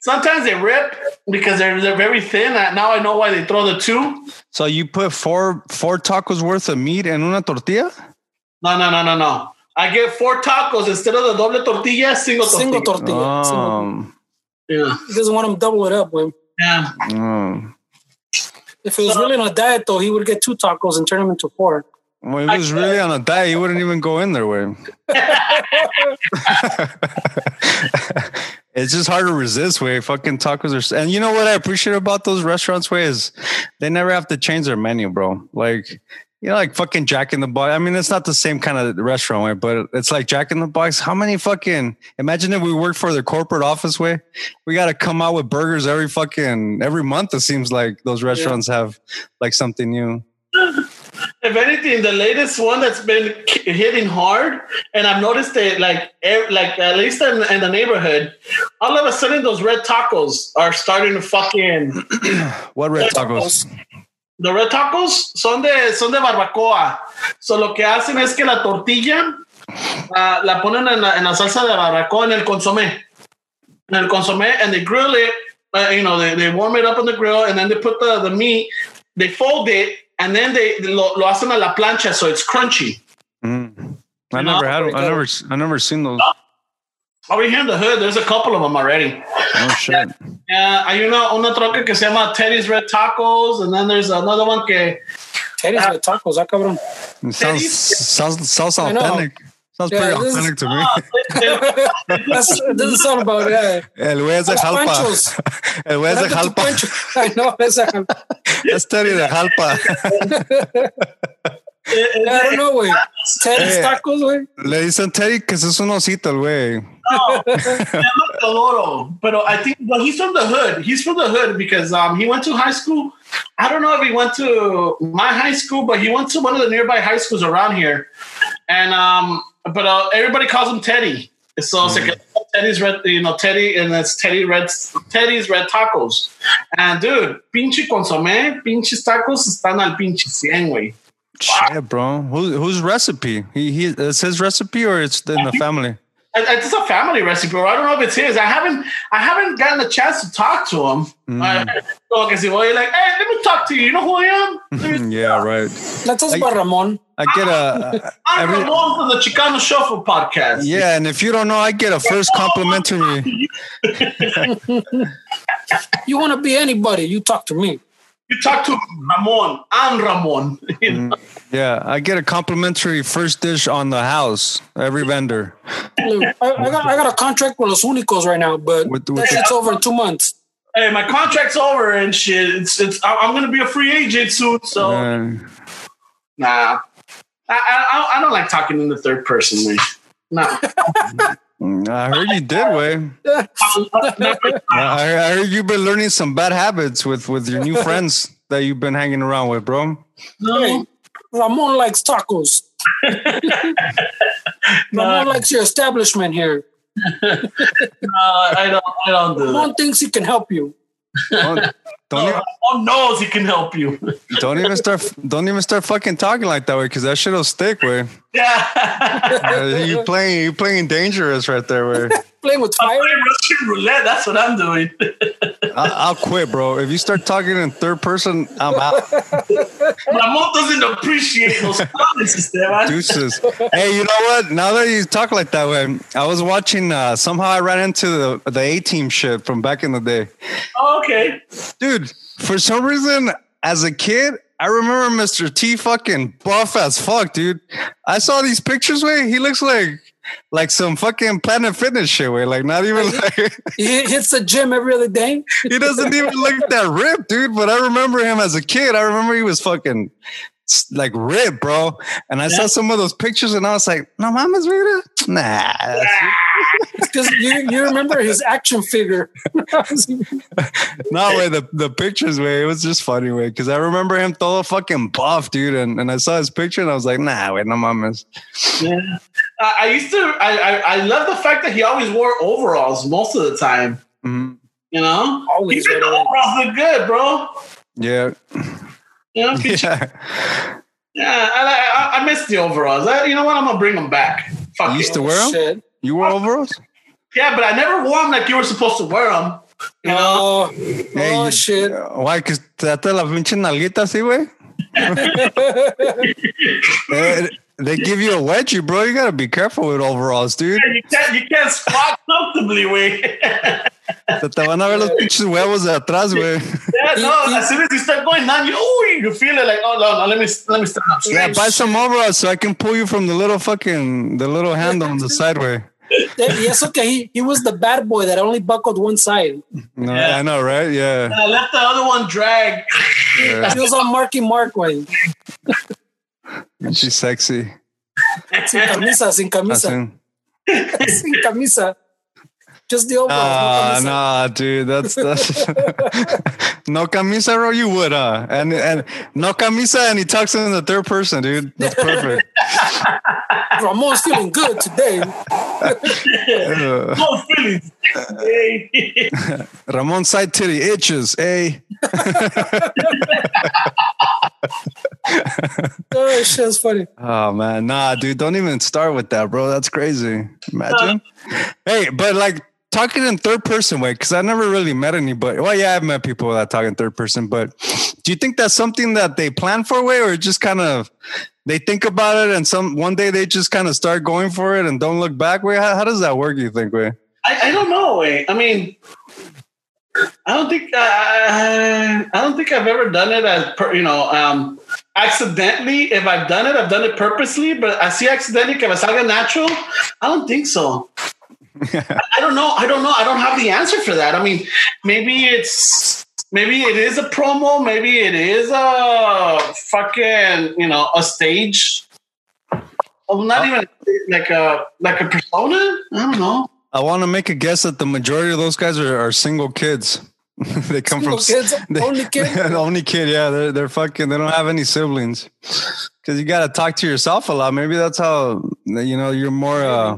Sometimes they rip because they're, they're very thin. Uh, Now I know why they throw the two. so you put four four tacos worth of meat in una tortilla? No, no, no, no, no. I get four tacos instead of the doble tortilla, single tortilla. Single tortilla. Single. Um, Yeah, He doesn't want him double it up. Way. yeah. um, If he was really on a diet, though, he would get two tacos and turn them into four. well, if he was really on a diet, he wouldn't even go in there with. it's just hard to resist. Way fucking tacos are, and you know what I appreciate about those restaurants? Way is they never have to change their menu, bro. Like. You know, like fucking Jack in the Box. I mean, it's not the same kind of restaurant way, but it's like Jack in the Box. How many fucking imagine if we worked for the corporate office way? We got to come out with burgers every fucking every month. It seems like those restaurants have like something new. If anything, the latest one that's been hitting hard, and I've noticed it like, like at least in, in the neighborhood, all of a sudden those red tacos are starting to fucking. What red tacos? The red tacos son de son de barbacoa. So lo que hacen es que la tortilla ah, la ponen en la, en la salsa de barbacoa en el consomé, en el consomé, and they grill it. Uh, you know, they, they warm it up on the grill, and then they put the, the meat, they fold it, and then they lo, lo hacen a la plancha, so it's crunchy. Mm. I You know, never had. I never. I never seen those. Over here in the hood, there's a couple of them already. Oh shit! Yeah, hay una, una troca que se llama Teddy's Red Tacos, and then there's another one que Teddy's ah. Red tacos. Ah, cabrón. It sounds Teddy's- sounds sounds authentic. Sounds Yeah, pretty this is- authentic to me. Ah, That's, it doesn't sound about it. El güey es de Los Jalpa. Panchos. El güey es de What happened to Jalpa. I know. That's a, Es Terry de Jalpa. Eh, eh, I don't know, way. Eh, Teddy's Yeah. tacos, way. Le dicen Terry que es un osito, el güey. Teodoro, but I think well, he's from the hood. He's from the hood because um, he went to high school. I don't know if he went to my high school, but he went to one of the nearby high schools around here. And um, but uh, everybody calls him Teddy. So it's like Teddy's red, you know, Teddy, and it's Teddy red, Teddy's red tacos. And dude, pinche consomé, pinches tacos están al pinche cien, güey. Shit, bro. Who, whose recipe? He he. It's his recipe or it's in the family. I- It's a family recipe, bro. I don't know if it's his. I haven't. I haven't gotten a chance to talk to him. Mm. I, so well, you're like, hey, let me talk to you. You know who I am? Yeah, right. Let's talk about Ramon. I get a I'm every Ramon from the Chicano Shuffle podcast. yeah, and if you don't know, I get a first complimentary. You want to be anybody? You talk to me. You talk to Ramon. I'm Ramon. You Mm. know? Yeah, I get a complimentary first dish on the house. Every vendor. Look, I, I got I got a contract with Los Únicos right now, but With- with that the- shit's over in two months. Hey, my contract's over and shit. It's it's. I- I'm gonna be a free agent soon. So Uh, nah, I, I I don't like talking in the third person, man. No, Mm, I heard you did, way. I, I heard you've been learning some bad habits with with your new friends that you've been hanging around with, bro. no, Hey, Ramon likes tacos. Ramon likes your establishment here. no, I don't. I don't do that. Ramon thinks he can help you. Don't, don't, even, Ramon knows he can help you. don't even start don't even start fucking talking like that way because that shit'll stick, way. Yeah. Uh, you playing you playing dangerous right there, way. Playing with I'm fire. playing Russian roulette. That's what I'm doing. I, I'll quit, bro. If you start talking in third person, I'm out. Ramon doesn't appreciate those comments, Esteban. Deuces. Hey, you know what? Now that you talk like that way, I was watching. Uh, somehow I ran into the the A team shit from back in the day, Oh, okay. dude. For some reason, as a kid, I remember Mr. T fucking buff as fuck, dude. I saw these pictures. Way he looks like like some fucking Planet Fitness shit. Way like not even like He hits the gym every other day. he doesn't even look that ripped, dude. But I remember him as a kid. I remember he was fucking like ripped, bro. And I saw some of those pictures, and I was like, "No mames, vida? Nah." that's- Because you, you remember his action figure. No way, the, the pictures way. It was just funny way because I remember him throw a fucking buff, dude. And, and I saw his picture and I was like, nah, wait, no mames. Yeah. I, I used to. I, I I love the fact that he always wore overalls most of the time. Mhm. You know, Always Even the overalls look good, bro. Yeah. You know, Yeah. yeah. I, like- I I miss the overalls. I, you know what? I'm gonna bring them back. Fuck You used to wear them? Shit. You wore overalls? Yeah, but I never wore them like you were supposed to wear them. You know, Oh, Hey, oh you- shit. Why? Que te date la pinche nalguita así, güey. Eh, They give you a wedgie, bro. You gotta be careful with overalls, dude. you can't you can't squat comfortably, way. Se te van a ver los pinches huevos de atrás, güey. yeah, no. As soon as you start going down, you ooh, you feel it like oh no, no. Let me let me stand up Yeah, buy some overalls so I can pull you from the little fucking the little handle on the side way. Yes, okay. He, he was the bad boy that only buckled one side. No, Yeah. I know, right? Yeah. I left the other one drag. He was on Marky Mark way. She's sexy. Sin camisa, sin camisa, Así. sin camisa. Just the overalls. Ah, no camisa. nah, dude, that's that's no camisa, bro. You would, huh? And and no camisa, and he talks in the third person, dude. That's perfect. Ramon's feeling good today. Uh, No feelings. Hey. Ramon side titty itches, eh? Oh, shit's funny. Oh man, nah, dude, don't even start with that, bro. That's crazy. Imagine. Uh, hey, but like talking in third person way, because I never really met anybody. Well, yeah, I've met people that talk in third person, but do you think that's something that they plan for way, or just kind of they think about it and some one day they just kind of start going for it and don't look back? Way, how, how does that work? You think, way? I, I don't know. Way. I mean, I don't think uh, I don't think I've ever done it as per, you know um, accidentally. If I've done it, I've done it purposely. But I see accidentally que me salga natural. I don't think so. I I don't know. I don't know. I don't have the answer for that. I mean, maybe it's maybe it is a promo. Maybe it is a fucking you know a stage. Well, not even like a like a persona. I don't know. I want to make a guess that the majority of those guys are, are single kids. they come Single from kids, they- only kid. only kid. Yeah, they're they're fucking. They don't have any siblings because you got to talk to yourself a lot. Maybe that's how you know you're more uh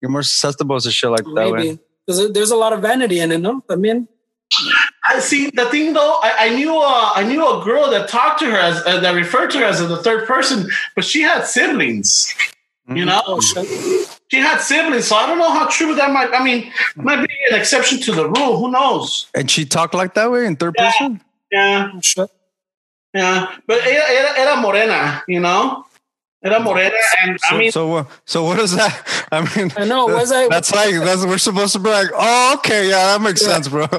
you're more susceptible to shit like that. Maybe. Because there's a lot of vanity in it, no? I mean, I see the thing though. I, I knew uh, I knew a girl that talked to her as uh, that referred to her as the third person, but she had siblings. You know, oh shit. She had siblings, so I don't know how true that might. I mean, might be an exception to the rule. Who knows? And she talked like that way in third Yeah. person. Yeah, yeah. But era, era, era morena, you know. Era morena, and So, I mean, so, uh, so what is that? I mean, I know, was I- that's like that's we're supposed to be like, oh, okay, yeah, that makes sense, bro. they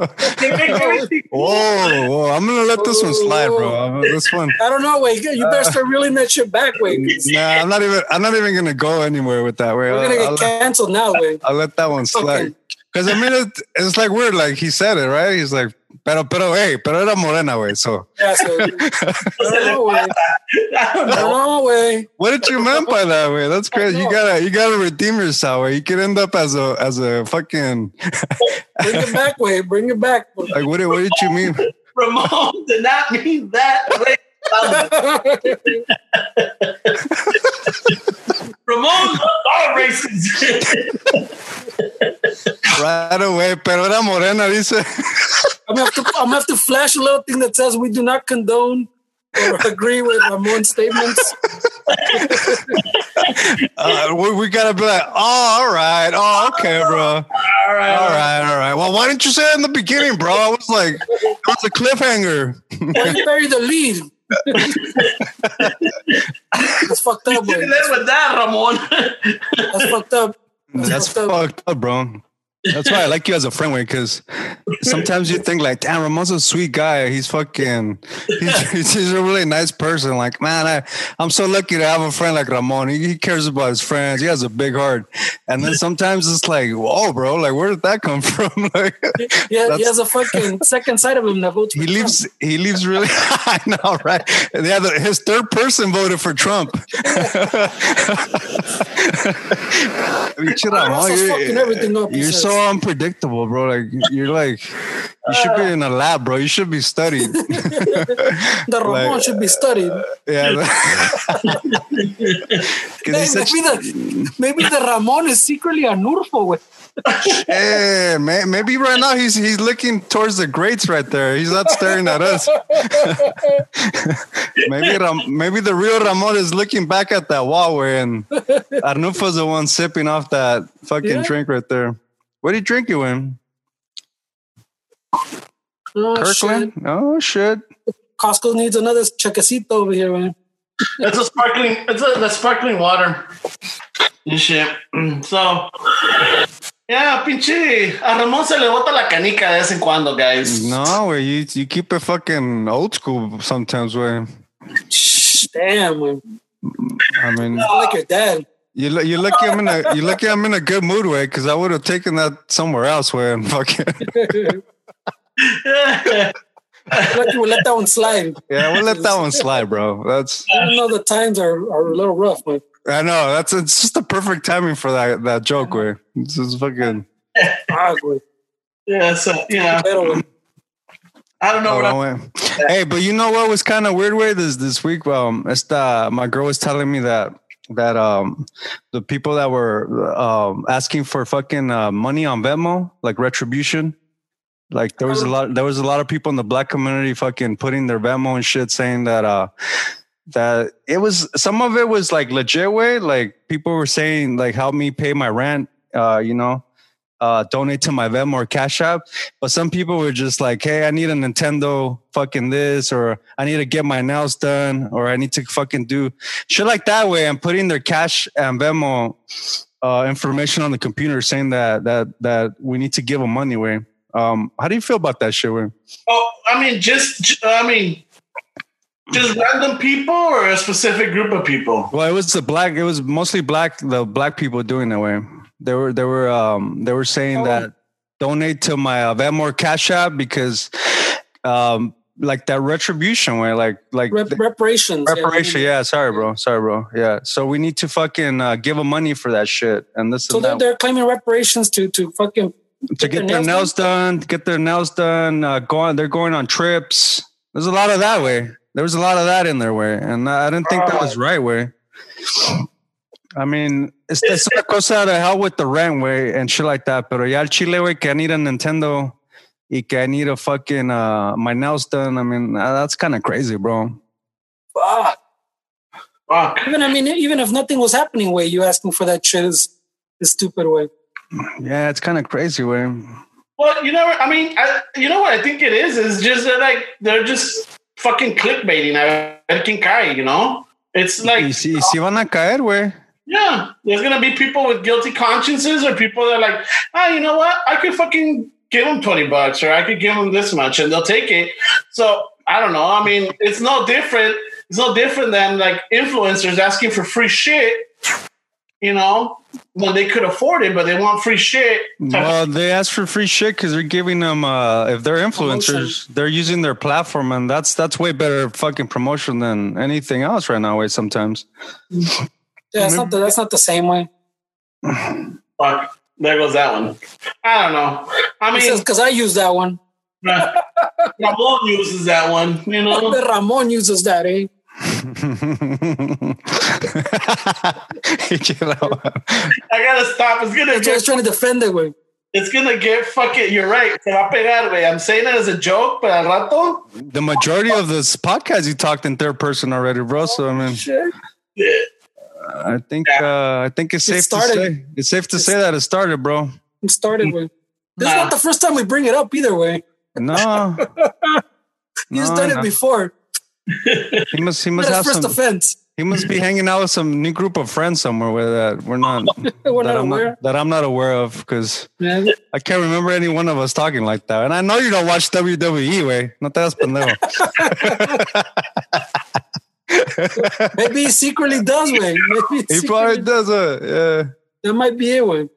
whoa, whoa, I'm gonna let this one slide, bro. I'm- This one, I don't know, wait. You better start reeling that shit back, wait. nah, I'm not even, I'm not even gonna go anywhere with that. Way, We're I'll, gonna I'll, get canceled now, wait. I'll let that one slide. Okay. Because I mean, it, it's like weird. Like he said it, right? He's like, pero, pero, hey, pero era morena, way. So, Yeah, so, I don't know, wait. I don't I know. don't know, wait. what did you mean by that, way? That's crazy. You gotta, you gotta redeem yourself. Way. You could end up as a, as a fucking, Bring it back, wait. Bring it back. like, what did, what did you mean? Ramon did not mean that way. Ramon all races. Right away, pero era morena, dice. I'm gonna, have to, I'm gonna have to flash a little thing that says we do not condone or agree with Ramon's statements. Uh, we, we gotta be like, oh, all right, oh, okay, bro, all all right, right, all right. Well, why didn't you say it in the beginning, bro? I was like, it was a cliffhanger. Why you bury the lead? That's fucked up, You wait. live with that, Ramon. That's fucked up. That's fucked up. fucked up, bro. That's why I like you as a friend, way because sometimes you think like, damn, Ramon's a sweet guy. He's fucking, he's, he's, a really nice person. Like, man, I, I'm so lucky to have a friend like Ramon. He, he cares about his friends. He has a big heart. And then sometimes it's like, whoa, bro, like, where did that come from? like, Yeah, he has a fucking second side of him that votes he Trump. leaves, he leaves really, I know, right? Yeah, the, his third person voted for Trump. Pinche Ramon, Russell's you're- fucking everything up, You're says. So unpredictable, bro. Like you're like you should be in a lab, bro. You should be studied. The Ramon like- should be studied. yeah. Hey, Because he said, maybe the maybe the Ramon is secretly Arnulfo. With. "Hey, eh, may- maybe right now he's he's looking towards the grates right there. He's not staring at us. maybe Ram, maybe the real Ramon is looking back at that wall where and Arnulfo's the one sipping off that fucking Yeah. drink right there. What are you drinking, Win? Oh, Kirkland? shit. Oh shit. Costco needs another chequecito over here, man. It's a sparkling. It's a the sparkling water. And shit. Mm, So, yeah, pinche. A Ramon se le bota la canica de vez en cuando, guys. No, way you you keep it fucking old school sometimes. Way Shh, Damn, man. I mean, I like your dad. You look you lucky I'm in a you lucky I'm in a good mood way because I would have taken that somewhere else. Way and fucking like you would let that one slide. yeah, we'll let that one slide, bro. That's Even know. the times are, are a little rough, man. I know that's it's just the perfect timing for that that joke. Way this is fucking. Ah, yeah, so yeah. I don't know Oh, what I I'm. went- Hey, but you know what was kind of weird way this this week? Um, esta my girl was telling me that that um the people that were um asking for fucking uh, money on Venmo, like retribution, like there was a lot there was a lot of people in the black community fucking putting their Venmo and shit, saying that uh that it was some of it was like legit way, like people were saying like help me pay my rent, uh, you know. Uh, donate to my Venmo or Cash App, but some people were just like, "Hey, I need a Nintendo fucking this, or I need to get my nails done, or I need to fucking do shit like that." Way and putting their Cash and Venmo uh, information on the computer, saying that that that we need to give them money. Way, um, how do you feel about that shit? Way, Oh, I mean, just. I mean, just random people or a specific group of people. well, it was the black. It was mostly black. The black people doing that way. They were they were um they were saying Oh. that donate to my uh, Venmo Cash App because um like that retribution way, like like Rep- reparations. yeah. Reparation, yeah. Sorry, bro. Sorry, bro. Yeah. So we need to fucking uh, give them money for that shit, and this So and they're, they're claiming reparations to to fucking to get their nails done, get their nails done. Uh, go on. They're going on trips. There's a lot of that way. There was a lot of that in their way, and I didn't think that was right way. I mean, it's, it's una cosa to hell with the rent way and shit like that. Pero ya el chile way que I need a Nintendo y que I need a fucking uh, my nails done. I mean, uh, that's kind of crazy, bro. Fuck. Fuck. Even I mean, even if nothing was happening, way you asking for that shit is It's stupid way. Yeah, it's kind of crazy way. Well, you know, I mean, I, you know what I think it is is just that like they're just fucking clickbaiting. a ver quién cae, you know. It's like Y si, si van a caer, güey. Yeah, there's gonna be people with guilty consciences or people that are like, ah, you know what? I could fucking give them twenty bucks or I could give them this much, and they'll take it. So I don't know. I mean, it's no different. It's no different than like influencers asking for free shit. You know, when they could afford it, but they want free shit. Well, they ask for free shit because they're giving them. Uh, if they're influencers, they're using their platform, and that's that's way better fucking promotion than anything else right now. Way sometimes. Yeah, it's not the, that's not the same way. Fuck, there goes that one. I don't know. I mean, because I use that one. Ramon uses that one. You know, Ramon uses that, eh? I gotta stop. It's gonna. That's why I was trying to defend it, way. It's gonna get fucking. You're right. Se va a pegar, güey. I'm saying it as a joke, but al rato. the majority of this podcast you talked in third person already, bro. So I mean, Shit. Yeah. I think uh, I think it's It safe to say it's safe to say that it started, bro. It started with. This is not the first time we bring it up either way. No, He's No, done no. it before. he must he must his have first some. offense. He must be hanging out with some new group of friends somewhere where that we're not We're that not I'm aware. not, that I'm not aware of because Yeah. I can't remember any one of us talking like that. And I know you don't watch WWE, way. No te das pendejo. Maybe he secretly does, way. Maybe he secretly- probably does it. Yeah. That might be it, way.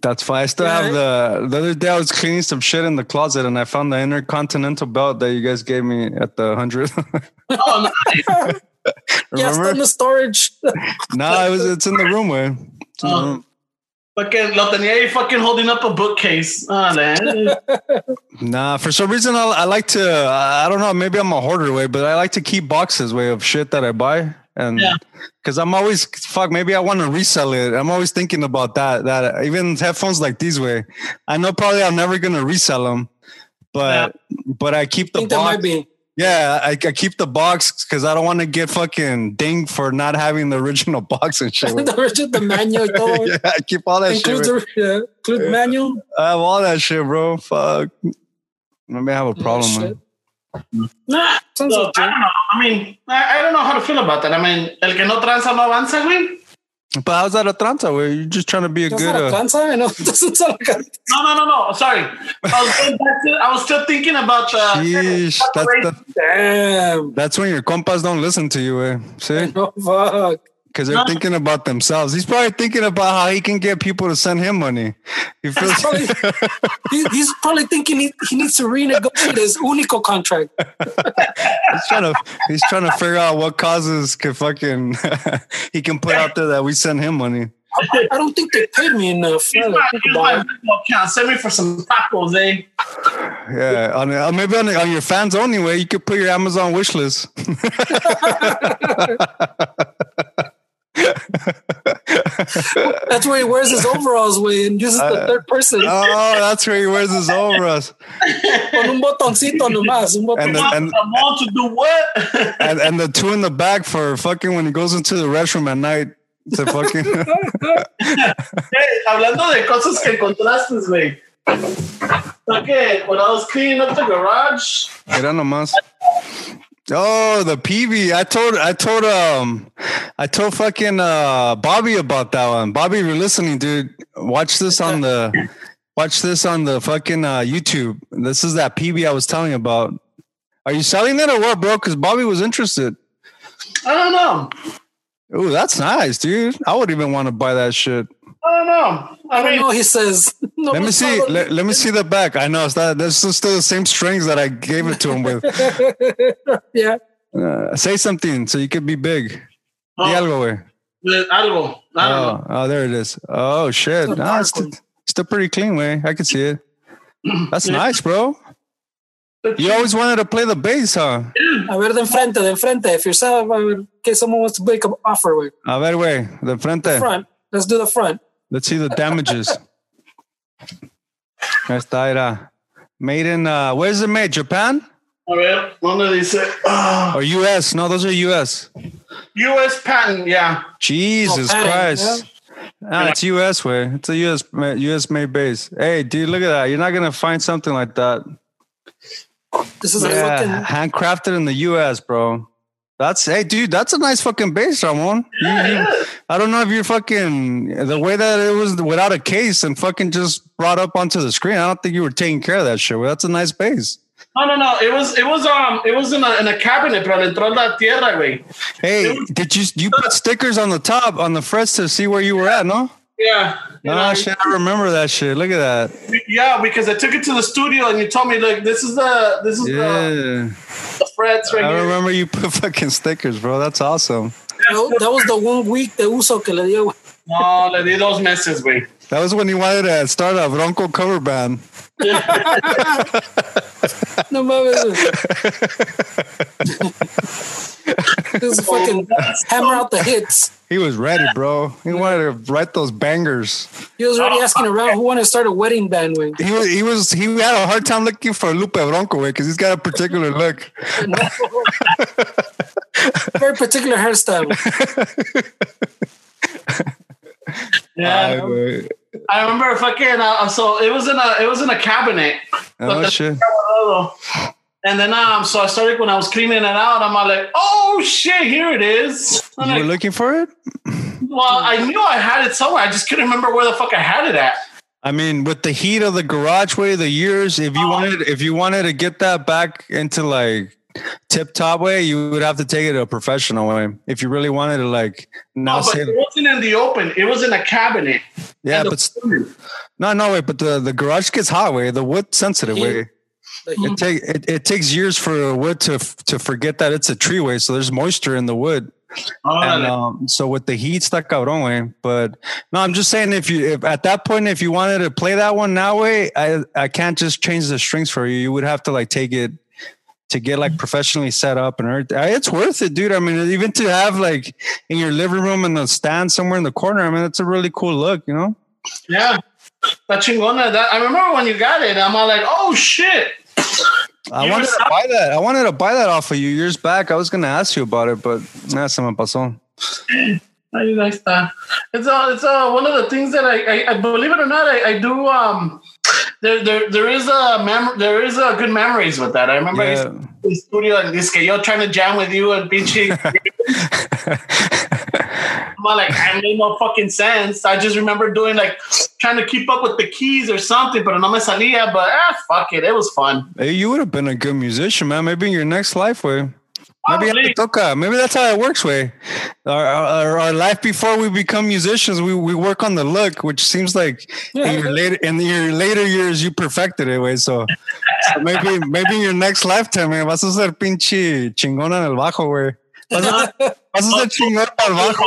That's fine. I still Yeah, have the the other day I was cleaning some shit in the closet and I found the intercontinental belt that you guys gave me at the hundred. Oh, nice. Yeah, it's in Remember? the storage. no, it was it's in the room, way. It's in the Oh. room. Fucking lo tenía ahí fucking holding up a bookcase. Ah, man. Nah, for some reason I, I like to I don't know, maybe I'm a hoarder way, but I like to keep boxes way of shit that I buy. And Yeah. because I'm always fuck, maybe I want to resell it. I'm always thinking about that. That even headphones like these way, I know probably I'm never gonna resell them, but but I keep I the think that box. Might be. Yeah, I, I keep the box because I don't want to get fucking dinged for not having the original box and shit. the, original- the manual. yeah, I keep all that shit. Includes bro. the yeah, include manual. I have all that shit, bro. Fuck. Maybe I have a oh, problem. shit. Nah, sounds So, I okay. don't know. I mean, I, I don't know how to feel about that. I mean, el que no tranza no avanza, güey. But how's that a tranza? Where you're just trying to be a That's good. not a Uh, tranza. I know. It doesn't sound like a No, no, no, no. Sorry. I was, going back to, I was still thinking about the. sheesh, that's the, Damn. that's when your compas don't listen to you. Eh? See, No fuck. Because they're thinking about themselves. He's probably thinking about how he can get people to send him money. He feels. Probably, he, he's probably thinking he, he needs to renegotiate his Unico contract. he's trying to he's trying to figure out what causes can fucking he can put out there that we send him money. I, I don't think they paid me enough. Here's Now that my, I think here's about my it. Venmo account. Send me for some tacos, eh? Yeah, on uh, maybe on, on your fans only way you could put your Amazon wish list. That's where he wears his overalls way and uses the uh, third person oh, that's where he wears his overalls. con un botoncito nomás. Un And botón. the- and- I to do what? and and the two in the back for fucking when he goes into the restroom at night to fucking Hey, hablando de cosas que encontraste, güey. Okay, when I was cleaning up the garage, Mira nomás. Oh, the Peavey. I told I told um I told fucking uh Bobby about that one. Bobby, if you're listening, dude, watch this on the watch this on the fucking uh YouTube. This is that Peavey I was telling you about. Are you selling it or what, bro? Because Bobby was interested. I don't know. Oh, that's nice, dude. I would even want to buy that shit. I don't know. I I don't mean, know. He says. No, Let me see. Let, let me see the back. I know it's not. That's still the same strings that I gave it to him with. yeah. Uh, say something so you could be big. oh, Di algo, güey. eh, algo. I don't know. Oh, oh, there it is. Oh shit. It's a it's still, still pretty clean, way. I can see it. That's Yeah. nice, bro. You always wanted to play the bass, huh? A ver, de enfrente, de enfrente. If you're selling, a ver, someone wants to make an offer with A ver, way. The frente. front. Let's do the front. Let's see the damages. Ahí está, era. Made in, uh, where's it made? Japan A ver, ¿dónde dice? Ah, or US? No, those are US. U.S. patent, yeah. Jesus Oh, patent, Christ. Ah, it's US way. It's a US US made bass. Hey, dude, look at that. You're not gonna find something like that. This is a Yeah, fucking handcrafted in the US, bro. That's hey, dude. That's a nice fucking bass, Ramon. You- you- I don't know if you're fucking the way that it was without a case and fucking just brought up onto the screen. I don't think you were taking care of that shit. Well, that's a nice bass. No, no, no. It was, it was, um, it was in a, in a cabinet, pero entró la tierra, güey. Hey, did you you put stickers on the top on the frets to see where you were at? No. Yeah. No, know, shit, I remember that shit. Look at that. Yeah, because I took it to the studio and you told me, look, this is the, this is the, Yeah, the frets right I here. remember you put fucking stickers, bro. That's awesome. that that was the one week de uso que le dio. No, le di dos meses, güey. That was when you wanted to start a Bronco cover band. No mames. this is fucking hammer out the hits. He was ready, bro. He wanted to write those bangers. He was already asking around who wanted to start a wedding band with. He was he was he had a hard time looking for Lupe Bronco because he's got a particular look. Very particular hairstyle. Yeah. Uh, I remember fucking, uh, so it was in a, it was in a cabinet. oh shit! And then, um, so I started when I was cleaning it out. I'm like, oh shit, here it is. I'm You were looking for it? well, I knew I had it somewhere. I just couldn't remember where the fuck I had it at. I mean, with the heat of the garage way, the years, if you wanted, if you wanted to get that back into like tip top way, you would have to take it a professional way. If you really wanted to like now No, but say, it wasn't in the open. It was in a cabinet. yeah, but s- no, no way. But the the garage gets hot way, the wood sensitive Yeah. way. It take it, it takes years for a wood to to forget that it's a tree way. So there's moisture in the wood. And um, so with the heat, está cabrón, way. But no, I'm just saying if you if at that point if you wanted to play that one now way, I I can't just change the strings for you. You would have to like take it to get like professionally set up and everything. It's worth it, dude. I mean, even to have like in your living room and the stand somewhere in the corner. I mean, it's a really cool look, you know. yeah. That chingona. That I remember when you got it. I'm all like, oh shit. I You wanted to buy that. I wanted to buy that off of you years back. I was going to ask you about it, but nah, se me pasó. Ahí ahí está. It's uh, it's uh, one of the things that I, I, I believe it or not, I, I do. Um, there, there, there is a mem- there is a good memories with that. I remember Yeah. the studio and this guy, yo trying to jam with you and pinche. I'm like, I made no fucking sense. I just remember doing like trying to keep up with the keys or something, but no me salía. But ah, fuck it, it was fun. Hey, you would have been a good musician, man. Maybe in your next life, way. Maybe Probably. at the toca. Maybe that's how it works, way. Our, our, our life before we become musicians, we, we work on the look, which seems like in your later in your later years you perfected it, way. So, so maybe maybe in your next lifetime, man, vas a ser pinche chingona en el bajo, güey. Vas a, vas a ser chingón para el bajo.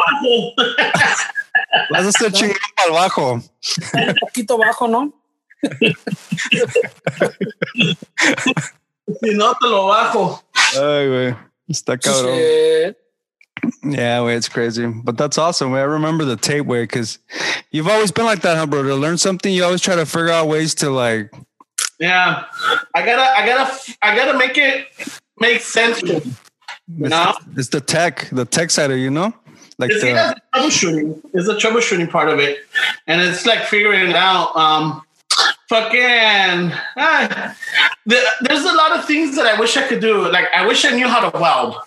Vas a ser chingón para el bajo. Un poquito bajo, ¿no? Si no te lo bajo. Ay, güey. Está cabrón. Shit. Yeah, way it's crazy, but that's awesome. Way. I remember the tape way because you've always been like that, huh, bro? To learn something, you always try to figure out ways to like. Yeah, I gotta, I gotta, I gotta make it make sense. to me. It's, No. it's the tech, the tech side of you know, like It's, the yeah, it's troubleshooting. It's the troubleshooting part of it, and it's like figuring it out. Um, fucking, ah, the, there's a lot of things that I wish I could do. Like I wish I knew how to weld.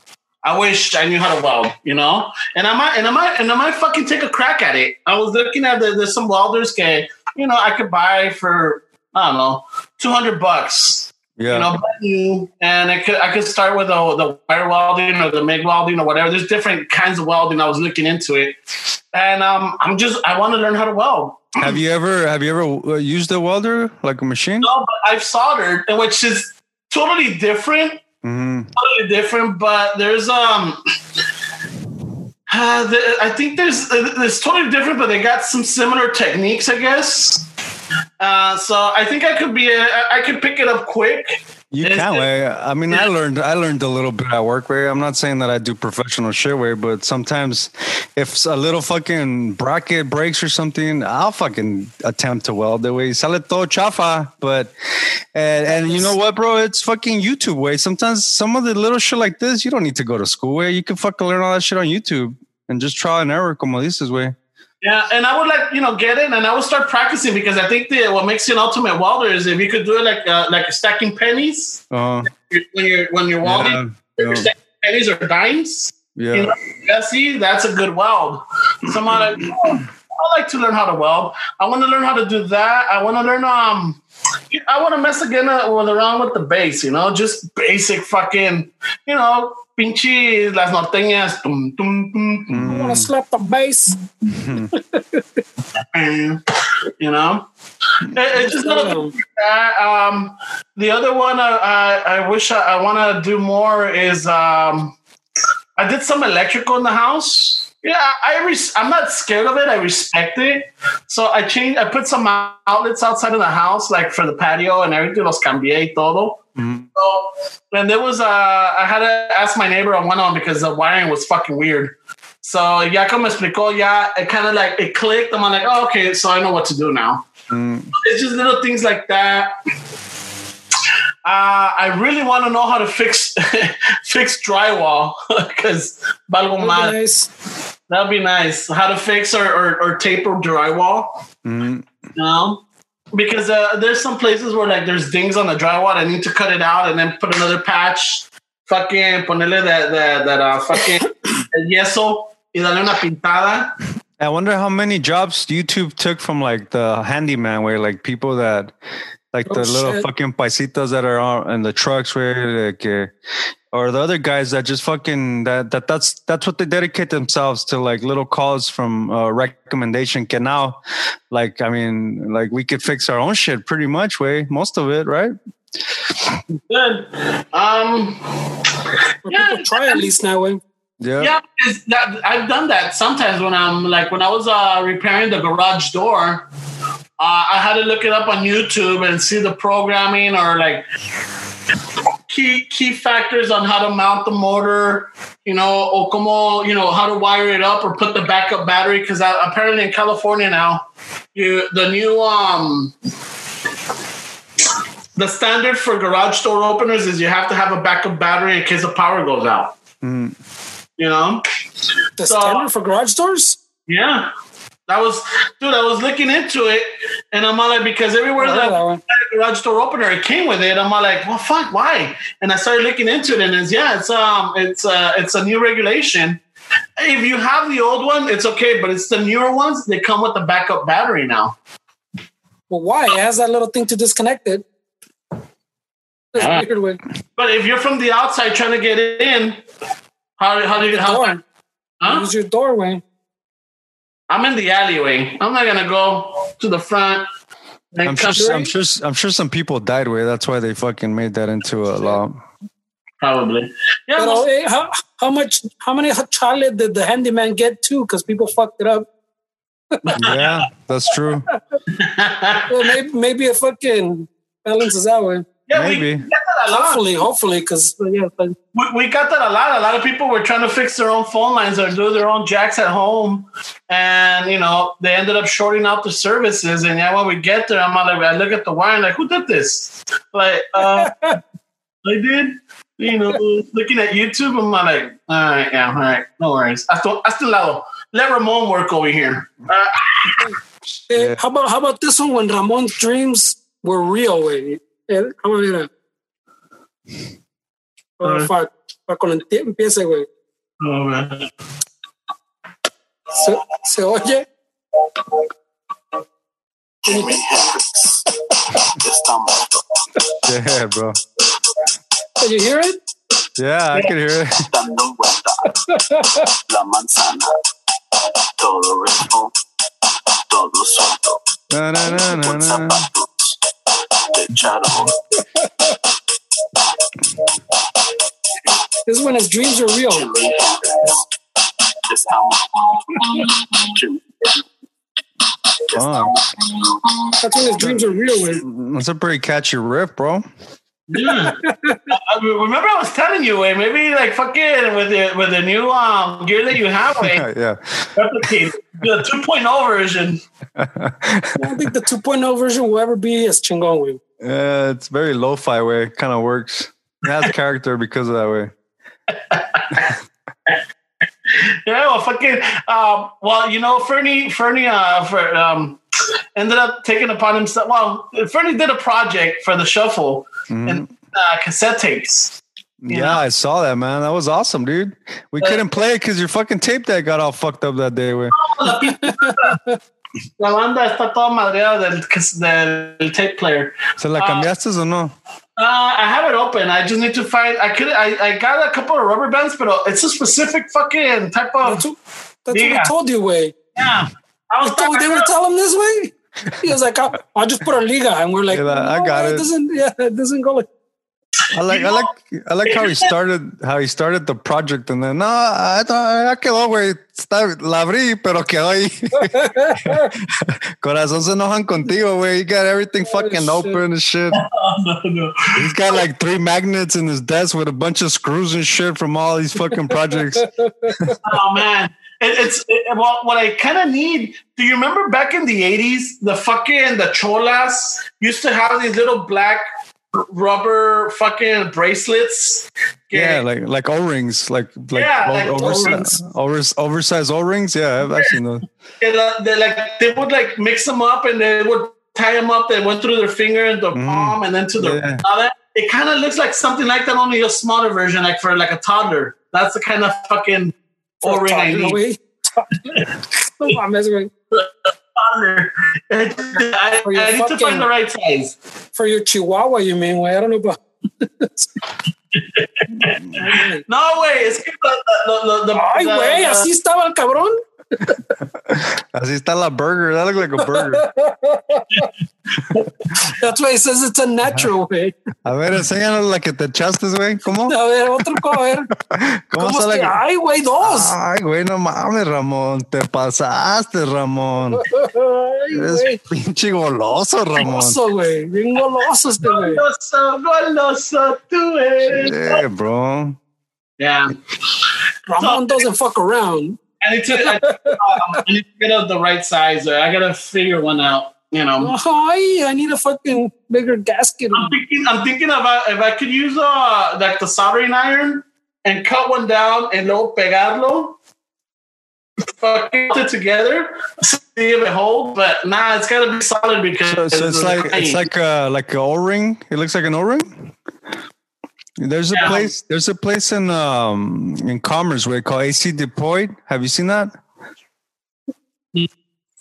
I wish I knew how to weld, you know. And I might, and I might, and I might fucking take a crack at it. I was looking at the, there's some welders, que, you know, I could buy for I don't know, two hundred bucks. Yeah. you know, and I could I could start with the the wire welding or the MIG welding or whatever. There's different kinds of welding. I was looking into it, and um, I'm just I want to learn how to weld. have you ever have you ever uh, used a welder like a machine? No, but I've soldered, which is totally different, hmm totally different. But there's um. Uh, the, I think there's uh, it's totally different, but they got some similar techniques, I guess. Uh, so I think I could be a, I could pick it up quick. You It's can the- way. I mean, I learned I learned a little bit at work way. I'm not saying that I do professional shit way, but sometimes if a little fucking bracket breaks or something, I'll fucking attempt to weld it way. Sale todo chafa, but and and you know what, bro? It's fucking YouTube way. Sometimes some of the little shit like this, you don't need to go to school way. You can fucking learn all that shit on YouTube and just trial and error, como dices way. Yeah, and I would like you know get in, and I would start practicing because I think the what makes you an ultimate welder is if you could do it like uh, like stacking pennies Uh, when you're when you're welding, yeah, you're stacking pennies or dimes. yeah. You know, yeah, see, that's a good weld. So I'm like, oh, I like to learn how to weld. I want to learn how to do that. I want to learn um. I want to mess again uh, with around with the bass, you know, just basic fucking, you know, pinche las norteñas, tum, tum, tum, tum, I want to slap the bass. you know. It- it's just not a Uh, um, the other one I, I, I wish I, I want to do more is um, I did some electrical in the house. Yeah, I res- I'm not scared of it. I respect it. So I changed. I put some outlets outside of the house, like for the patio and everything. Los cambié y todo. Mhm. So, and there was uh, I had to ask my neighbor on one on because the wiring was fucking weird. So ya como me explicó, ya it kind of like it clicked. I'm like, oh, okay, so I know what to do now Mm, it's just little things like that. Uh, I really want to know how to fix fix drywall because valgo That'd be mal. nice. That'd be nice. How to fix or, or, or taper drywall, mm, you know? Because uh, there's some places where like there's dings on the drywall. I need to cut it out and then put another patch. Fucking ponerle that that that uh, fucking yeso y darle una pintada. I wonder how many jobs YouTube took from like the handyman, where like people that like Oh, the little shit. fucking paisitos that are on in the trucks, where like, uh, or the other guys that just fucking that that that's that's what they dedicate themselves to, like little calls from uh, recommendation. Can now, like I mean, like we could fix our own shit pretty much, way most of it, right? Good. Um. Or Yeah. people try at least now. Way. Yeah. Yeah, that, I've done that sometimes when I'm like when I was uh, repairing the garage door. Uh, I had to look it up on YouTube and see the programming or like key key factors on how to mount the motor, you know, or como you know how to wire it up or put the backup battery. Because apparently in California now, you the new um the standard for garage door openers is you have to have a backup battery in case the power goes out. Mm. You know. The So- standard for garage doors? Yeah. That was, dude, I was looking into it and I'm all like, because everywhere that that I one. had a garage door opener, it came with it. I'm all like, well, fuck, why? And I started looking into it and it's, yeah, it's, um, it's, uh, it's a new regulation. If you have the old one, it's okay, but it's the newer ones, they come with the backup battery now. Well, why? It has that little thing to disconnect it. That's Ah. weird. But if you're from the outside trying to get in, how, how do you, how, Door. huh? Use your doorway. I'm in the alleyway. I'm not going to go to the front. I'm sure. I'm sure. I'm sure some people died with. That's why they fucking made that into a law. Probably. Yeah. But hey, how, how much? How many chocolate did the handyman get too? Because people fucked it up. Yeah, that's true. Well, maybe maybe a fucking balances that way. Yeah, Maybe. we get that a lot. Hopefully, hopefully, because yeah, but We, we got that a lot. A lot of people were trying to fix their own phone lines or do their own jacks at home, and you know they ended up shorting out the services. And yeah, when we get there, I'm like, I look at the wire and like, who did this? Like, uh, I did. You know, looking at YouTube, I'm like, all right, yeah, all right, no worries. Hasta, hasta un lado. Let Ramon work over here. Uh, Yeah. how about how about this one when Ramon's dreams were real? Way, eh, how about that? Oh, Uh. fuck. Para cuando empie- empiece, güey. oh, man. Se, se oye. Jimi Hendrix está muerto, Yeah, bro. Can you hear it? Yeah, I can hear it. dando vuelta la manzana. Todo ritmo, todo suelto, Na, na, na, na, con na. De charol. This is when his dreams are real. Jimi Hendrix está muerto. Jimi Fuck. That's when his dreams are real. Way. That's a pretty catchy riff, bro. Yeah. I mean, remember I was telling you, way maybe like fucking with the with the new um gear that you have, way yeah. replicate the 2.0 version. I don't think the 2.0 version will ever be as chingon. Way. Yeah, it's very lo-fi way. Kind of works. It has character because of that way. Yeah, well, fucking. Um, well, you know, Fernie, Fernie, uh, for, um, ended up taking upon himself. Well, Fernie did a project for the shuffle Mhm. and uh, cassette tapes. Yeah, Yeah. I saw that, man. That was awesome, dude. We Uh, couldn't play it because your fucking tape deck got all fucked up that day. La banda está toda madreada del, del tape player. ¿Se la Ah. cambiaste o no? Uh, I have it open. I just need to find. I could. I, I got a couple of rubber bands, but it's a specific fucking type of. That's, what- that's what I told you, way. Yeah. I was I told, they were telling him this way. He was like, "I'll, I'll just put a liga," and we're like, Yeah, I "No, got it." Doesn't yeah, it doesn't go like." I like, I like, I like how he started, how he started the project, and then no, I thought ya quedó, güey. La abrí, pero quedó ahí. Corazón se enojan contigo, güey. You got everything fucking shit. open and shit. no, no. He's got like three magnets in his desk with a bunch of screws and shit from all these fucking projects. Oh man. It, it's it, well, what I kind of need. Do you remember back in the eighties, the fucking the cholas used to have these little black rubber fucking bracelets? Yeah, like like O rings, like like, Yeah, o- like oversized, overs, oversized O rings. Yeah, I've actually know. And, uh, they like they would like mix them up and they would tie them up. They went through their finger and the Mhm. palm and then to the Yeah. other. It kind of looks like something like that, only a smaller version, like for like a toddler. That's the kind of fucking O ring I need. Güey. No mames, güey. I, For your I need to find the right size. For your Chihuahua, you mean? Way I don't know about. No way, es que the, the, Ay, the- güey, así estaba el cabrón. Así está la burger. That looked like a burger. That's why he says it's a natural, güey. A ver, enséñanos la que te echaste, güey. ¿Cómo? A ver, otro, a ver. ¿Cómo, ¿Cómo que? Ay, güey, dos. Ay, güey, no mames, Ramón. Te pasaste, Ramón. Ay, Eres güey. pinche goloso, Ramón. Goloso, güey. Bien goloso este, güey. Goloso, goloso, tú eres. Yeah, bro. Yeah. Ramon doesn't fuck around. I need to, I, um, I need to get out the right size. uh, I gotta figure one out. You know, Ay, I need a fucking bigger gasket. I'm thinking. I'm thinking about if I could use uh like the soldering iron and cut one down and luego pegarlo, fucking put it together, see if it holds. But nah, it's gotta be solid because So, so it's like it's like a like a O ring. It looks like an O ring. There's a Yeah. place. There's a place in um in Commerce where called AC Deployed. Have you seen that?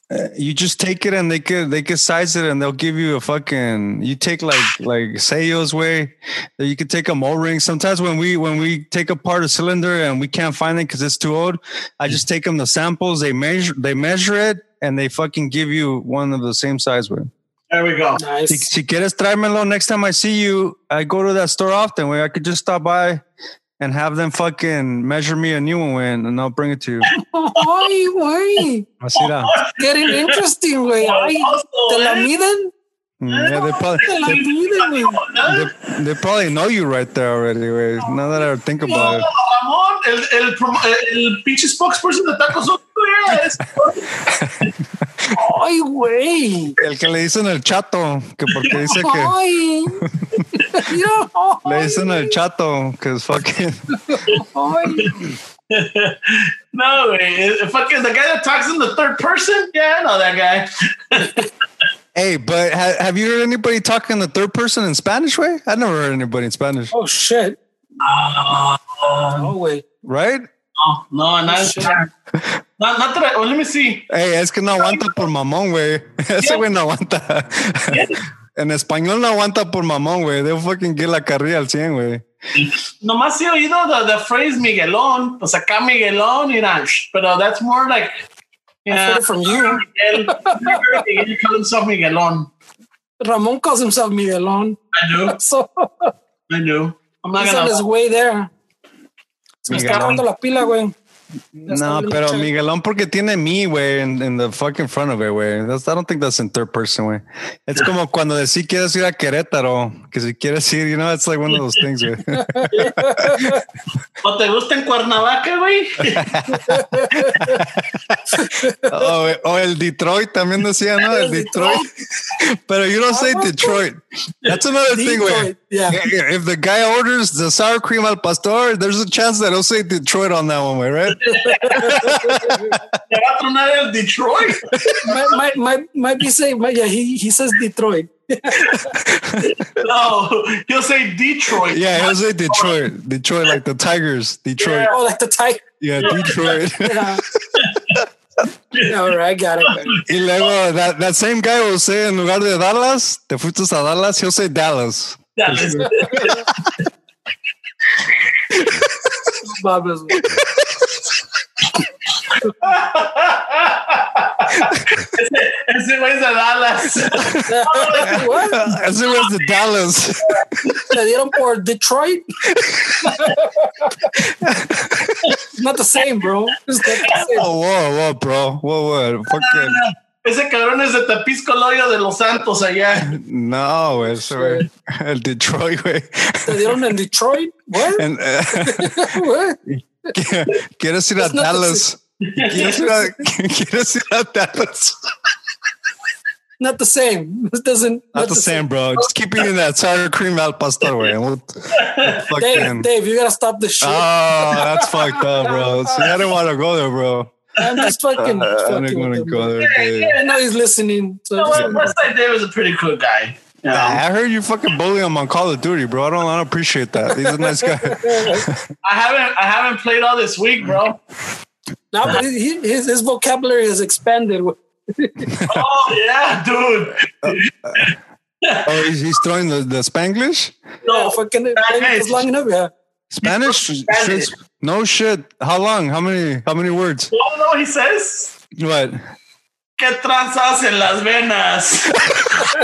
Uh, you just take it and they could they could size it and they'll give you a fucking you take like like Seyo's way that you could take a O ring. Sometimes when we when we take apart a cylinder and we can't find it because it's too old, I just take them the samples. They measure they measure it and they fucking give you one of the same size way. There we go. Si, Nice. si quieres tráemelo next time I see you, I go to that store often where I could just stop by and have them fucking measure me a new one güey, and I'll bring it to you. Ay, güey. Así era. Getting interesting, güey. Ay, ¿te la miden? Mm, Yeah, they probably Te la they, they, they probably know you right there already. Güey. Now that I think about it. Ramón, el, el, el, el pinche spokesperson de tacos son tuyas. Ay, güey. El que le dicen el chato, que porque dice que Ay. Mira, le ay, dicen el chato, que es fucking. No, way. fucking the guy that talks in the third person. Yeah, I know that guy. Hey, but ha, have you heard anybody talk in the third person in Spanish way? I've never heard anybody in Spanish, Oh, shit. Oh, güey. right? Oh, no, not, shit. Not, not I, oh, let me see. Hey, es que no aguanta por mamón, güey. Ese güey no aguanta. En español no aguanta por mamón, güey. They'll fucking get la carrilla al 100, güey. Nomás he oído the, the phrase Miguelón, pues acá Miguelón, y nada, pero that's more like, I yeah, heard it from you. Miguel, Miguel call himself Miguelón. Ramon calls himself Miguelon. I do, So I do. I'm not he's on his gonna. way there. Se me está Miguelón. dando la pila, güey. No, pero Miguelón porque tiene me, güey, in, in the fucking front of it, güey. That's- I don't think that's in third person, güey. Es como cuando decís quieres ir a Querétaro, que si quieres ir, you know, it's like one of those things, güey. ¿O te gusta en Cuernavaca, güey? oh, o el Detroit también decía, ¿no? El Detroit. Pero you don't say Detroit. That's another thing, güey. Detroit, yeah. If the guy orders the sour cream al pastor, there's a chance that he'll say Detroit on that one, way, right? Le va a tronar el Detroit. might, might, might, might be saying, might, yeah, he, he says Detroit. No, he'll say Detroit. Yeah, he'll say Detroit. Detroit, like the Tigers. Detroit. Oh, like the tiger. Yeah, Detroit. Yeah. Yeah, all right, got it. y luego, that, that same guy will say, en lugar de Dallas, te fuiste a Dallas, he'll say Dallas. Dallas. Mames, güey. Ese, güey es de Dallas. Ese was the Dallas. Le dieron por Detroit. Not the same, bro. It's not the same. Oh, whoa, whoa, bro. Whoa, whoa. Fucking. Ese cabrón es de Tepisco Loyo de Los Santos allá. No, ese güey. El Detroit, güey. Le dieron en Detroit. What? And, uh, What? ¿Quieres ir a Dallas? ¿Quieres ir a, ¿Quieres ir a Dallas? Not the same. It doesn't. Not the same, bro. Just keep eating that sour cream al pastor, güey. and We'll, we'll Dave. Dave, you gotta stop this shit. Oh, that's fucked up, bro. See, I didn't want to go there, bro. I'm just fucking. I fucking didn't want to go there. dude. I know he's listening. So You know just- what? Westside Dave is a pretty cool guy. You know? I heard you fucking bully him on Call of Duty, bro. I don't, I don't appreciate that. He's a nice guy. I haven't I haven't played all this week, bro. No, but he, he- his his vocabulary has expanded. Oh yeah, dude. Oh, he's, he's throwing the, the Spanglish? No, fucking it's long enough. Yeah, Spanish? Spanish. No shit. How long? How many? How many words? You wanna he says? What? ¿Qué tranzas en las venas?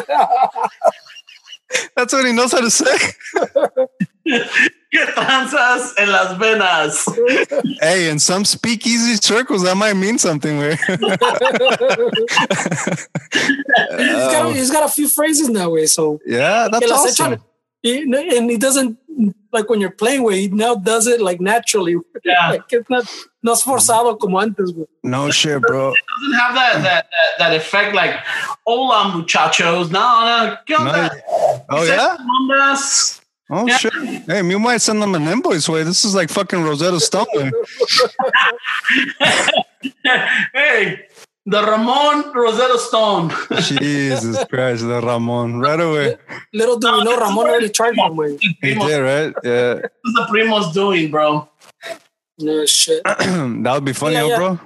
That's what he knows how to say. ¿Qué tranzas en las venas? Hey, in some speakeasy circles, that might mean something. Way. he's got he's got a few phrases that way. So yeah, that's awesome. and he doesn't like when you're playing with. He now does it like naturally. Yeah. like it's not no es forzado como antes. güey. No shit, bro. Doesn't have that that that, that effect like hola muchachos. No, no. ¿Qué onda? Oh yeah. Ondas. Oh Yeah. shit. Hey, you might send them an invoice. Way. This is like fucking Rosetta Stone. hey, the Ramon Rosetta Stone. Jesus Christ, the Ramon. Right away. Little do we know, Ramon already tried one way. He did, right? Yeah. What is the Primo's doing, bro? No shit. that would be funny, Yeah, yeah. bro.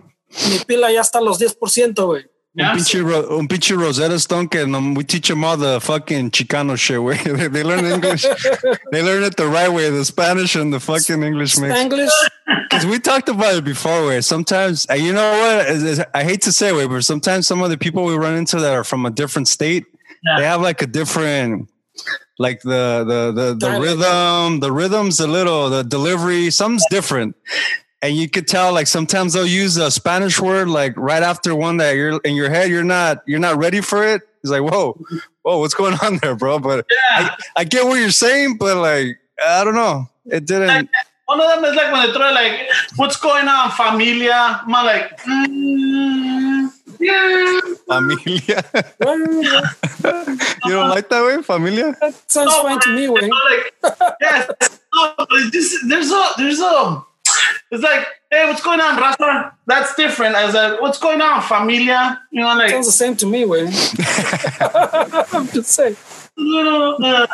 Mi pila ya está a los 10%, güey. Un Yeah. pinche, Ro- un pinche Rosetta Stone que um, we teach them all the fucking Chicano shit. Way they, they learn English. they learn it the right way, the Spanish and the fucking English mix. English. Because we talked about it before. Where sometimes, you know what? Is- is- I hate to say, it, but sometimes some of the people we run into that are from a different state, Yeah. they have like a different, like the the the, the Dialect. rhythm. The rhythm's a little, the delivery, something's different. And you could tell, like sometimes they'll use a Spanish word, like right after one that you're in your head, you're not you're not ready for it. It's like, whoa, whoa, what's going on there, bro? But Yeah. I, I get what you're saying, but like, I don't know, it didn't. One of them is like when they throw like, what's going on, familia? I'm like, mm, yeah. Familia. You don't like that way, familia? Sounds No, fine to me, güey. Like, yes. No, just, there's a, there's a, it's like, hey, what's going on, Rafa? That's different. As a, what's going on, familia? You know, like, Sounds the same to me, güey. I'm just saying. little, uh,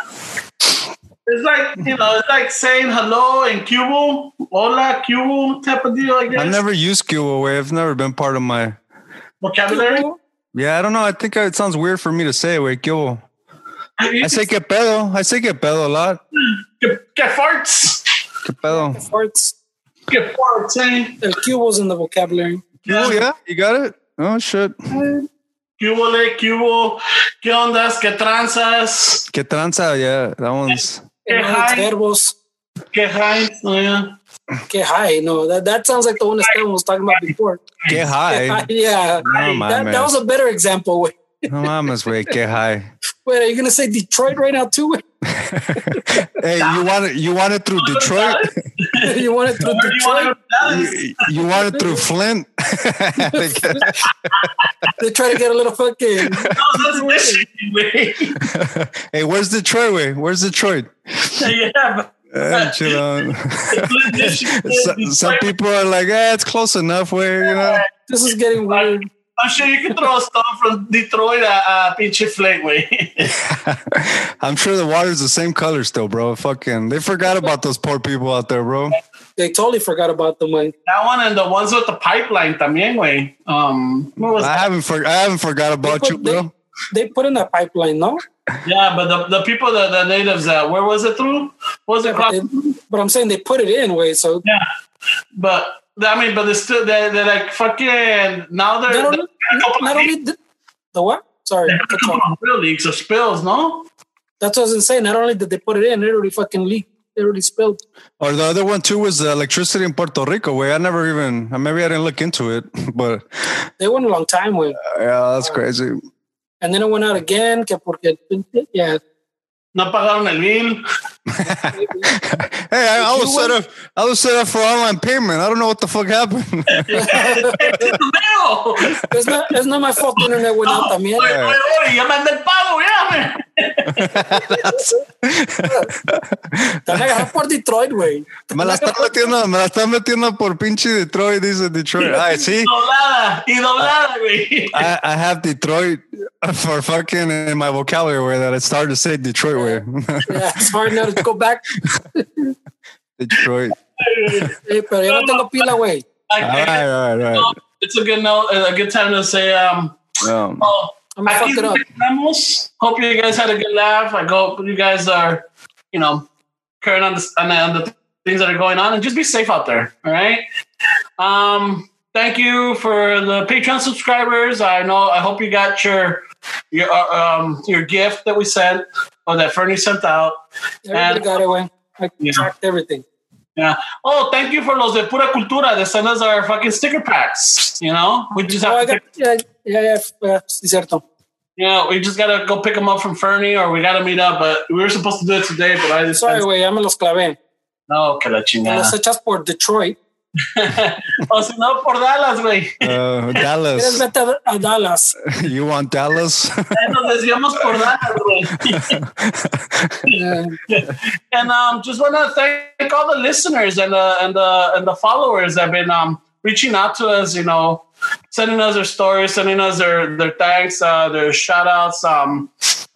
it's like, you know, it's like saying hello in Cuba, hola, Cuba type of deal, I guess. I've never used Cuba way. I've never been part of my. vocabulary. Yeah, I don't know. I think it sounds weird for me to say way Cuba. I say que pedo. I say que pedo a lot. que, que farts. Que pedo. Farts. Que farts, eh? El cubo's in the vocabulary. Oh yeah, you got it. Oh shit. Cubo le, cubo, ¿qué ondas? ¿Qué tranzas? Que tranza. Yeah, that one's. Que high. it's verbos. ¿Qué high? Oh, yeah. Que high. No, that, that sounds like the one Esteban was talking about before. Que Que high. high, Yeah. No That, that was a better example. No mames, way. Que high. wait are you going to say Detroit right now, too? Hey, you want it? You want it through Detroit? you want it through Where do you want Detroit? go to Dallas? you, you want it through Flint? They try to get a little fucking. No, that's Michigan, güey. hey, where's Detroit? Way? Where's Detroit? Yeah, but Eh, chill out. some, some people are like, eh, it's close enough. Where you know, This is getting weird. I'm sure you can throw a stone from Detroit at uh, pinche Flake, güey. I'm sure the water's the same color still, bro. Fucking, they forgot about those poor people out there, bro. They totally forgot about the money. That one and the ones with the pipeline también, way. Um, what was I haven't, for, I haven't forgot about put- you, bro. They put in a pipeline, no? Yeah, but the, the people, the, the natives, uh, where was it through? What was it But, called? they- but I'm saying they put it in, way. So Yeah, but I mean, but they're still they're, they're like fucking now they're, not they're only, not only the, the what? Sorry, they have a cut you couple off. of real leaks or spills, no? that's what I was saying. Not only did they put it in, it already fucking leaked. It already spilled. Or the other one too was the electricity in Puerto Rico. Way I never even, maybe I didn't look into it, but They went a long time with, yeah, that's uh, crazy. and then it went out again. Que porque, yeah, No pagaron el bill. Hey, I, I was set up. I was set up for online payment. I don't know what the fuck happened. No. it's not, it's not my fault. Internet went out también. Oye, oye, oye, ya mandé el pago, ya. Te van a agarrar por Detroit, güey. me la están metiendo, me la están metiendo por pinche Detroit, dice Detroit. Ay, sí. Doblada y doblada, güey. I, I have Detroit for fucking in my vocabulary way that it started to say Detroit way. Yeah, it's hard now to go back. Detroit. Eh, pero yo no tengo pila, güey. I- All right, right, all It's a good note, a good time to say, um, right. Um, oh, I'm gonna fuck aquí it up. estamos. Hope you guys had a good laugh. I hope you guys are, you know, carrying on, this, on, the, on the things that are going on and just be safe out there. All right. Um, thank you for the Patreon subscribers. I know, I hope you got your, your, uh, um, your gift that we sent or that Fernie sent out. Everybody And- got it. I Yeah. tracked everything. Yeah. Oh, thank you for los de Pura Cultura. They send us our fucking sticker packs. You know, we just Oh, have I to got, yeah, yeah, yeah, cierto. Yeah, we just gotta go pick them up from Fernie, or we gotta meet up. But we were supposed to do it today, but I just Sorry, güey, ya me los clavé. no, que la chingada. los echas por Detroit. O si no, por Dallas, güey. uh, Dallas. vete a, a Dallas. You want Dallas? Nos desviamos por Dallas, güey. And um, just want to thank all the listeners and the and the and the followers that have been um reaching out to us. You know, sending us their stories, sending us their their thanks, uh, their shout outs. Um,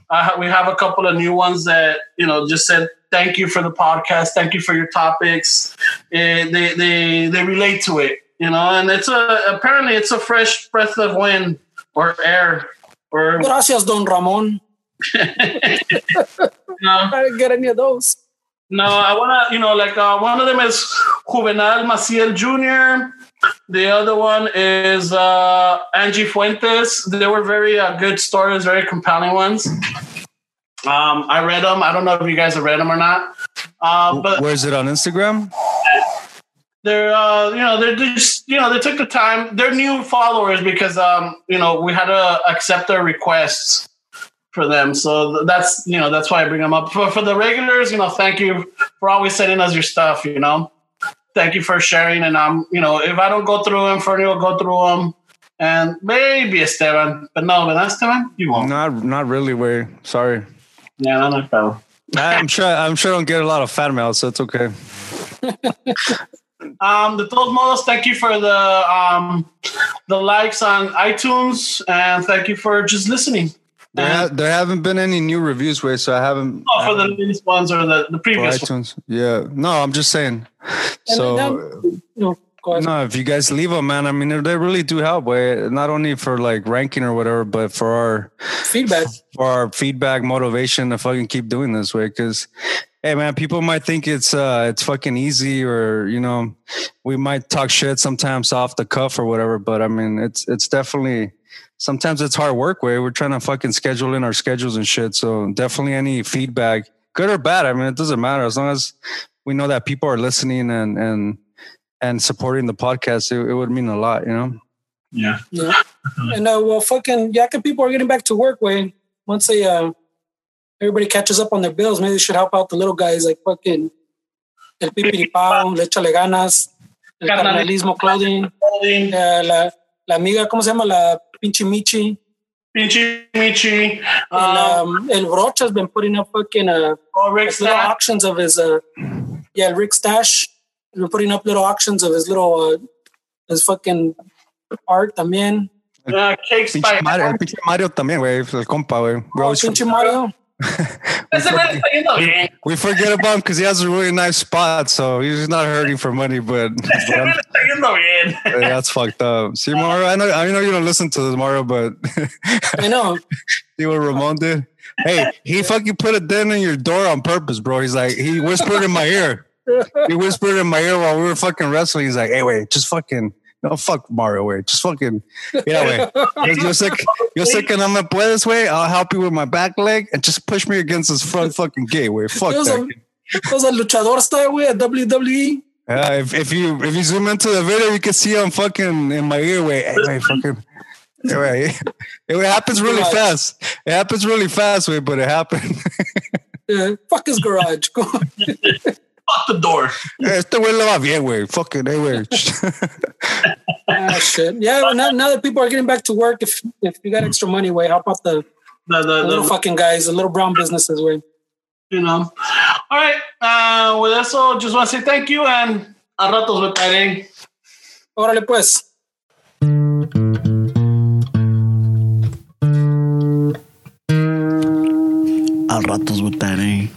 uh, we have a couple of new ones that you know just said thank you for the podcast, thank you for your topics. They they they relate to it, you know, and it's a apparently it's a fresh breath of wind or air or Gracias, Don Ramon. no. I didn't get any of those. No, I want to, you know, like uh, one of them is Juvenal Maciel Jr. The other one is uh, Angie Fuentes. They were very uh, good stories, very compelling ones. Um, I read them. I don't know if you guys have read them or not. Uh, but Where's it on Instagram? they're, uh, you know, they're just, you know, they took the time. They're new followers because, um, you know, we had to accept their requests for them. So that's, you know, that's why I bring them up. For, for the regulars, you know, thank you for always sending us your stuff, you know. Thank you for sharing. And, um, you know, if I don't go through them, Fernie will go through them. And maybe Esteban. But no, but Esteban, you won't. Not, not really. Way. Sorry. Yeah, no, no problem. I'm sure. I'm sure I don't get a lot of fan mail, so it's okay. Um, the todos modos, thank you for the um, the likes on iTunes, and thank you for just listening. There, ha- there haven't been any new reviews, way, so I haven't. Oh, for the latest ones or the, the for previous ones. Yeah. No, I'm just saying. So then- No, go ahead. no, if you guys leave them, man, I mean, they really do help. Way not only for like ranking or whatever, but for our Feedback. for our feedback, motivation to fucking keep doing this way. Because, hey, man, people might think it's uh it's fucking easy, or you know, we might talk shit sometimes off the cuff or whatever. But I mean, it's it's definitely sometimes it's hard work. Way we're trying to fucking schedule in our schedules and shit. So definitely any feedback, good or bad. I mean, it doesn't matter as long as we know that people are listening and and and supporting the podcast. It, it would mean a lot, you know. Yeah. Yeah. And uh, well, fucking, yeah, 'cause people are getting back to work, Wayne. Once they, uh, everybody catches up on their bills, maybe they should help out the little guys like fucking El Pipiripao, Le Échale Ganas, El Carnalismo. Carnalismo Clothing, Holding, eh, la, la amiga, ¿cómo se llama? La Pinche Michi. Pinchi Michi, El, um, um, El Brocha's been putting up fucking uh, oh, Rick little auctions of his uh, Yeah, Rick Stash. He's been putting up little auctions of his little, uh, his fucking art también. Uh, cakes by Mario, el pinche Mario también, güey. El compa, güey. We, Oh, always pinche forget- Mario. Ese güey está yendo we forget about him because he has a really nice spot, so he's not hurting for money, but, but Ese güey I'm- está yendo bien. that's fucked up. See, Mario, I know, I know you don't listen to this, Mario, but I know. see what Ramon did? Hey, he fucking put a dent in your door on purpose, bro. He's like, he whispered in my ear. He whispered in my ear while we were fucking wrestling. He's like, hey, wait, just fucking, no, fuck Mario, wait, just fucking, yeah, wait. Yo sé, que, yo sé que no me puedes, wait. I'll help you with my back leg and just push me against this front fucking gate, wait. Fuck that. are, those are luchador style, güey, at. WWE. Yeah, if, if you if you zoom into the video, you can see I'm fucking in my ear. Wait, hey, wait, fucking. Wait. It happens really Garage. fast. It happens really fast, wait, but it happened. Yeah, fuck his garage. Go on. Fuck the door. este güey le va bien, güey. Fucking, hey, güey. ah, shit. Yeah, well, now, now that people are getting back to work, if if you got extra money, way help out the, The, the the, little the, fucking guys, the little brown businesses, way. you know. All right. Uh, with eso, just want to say thank you and a ratos vetaré. Órale, pues. Al ratos votaré.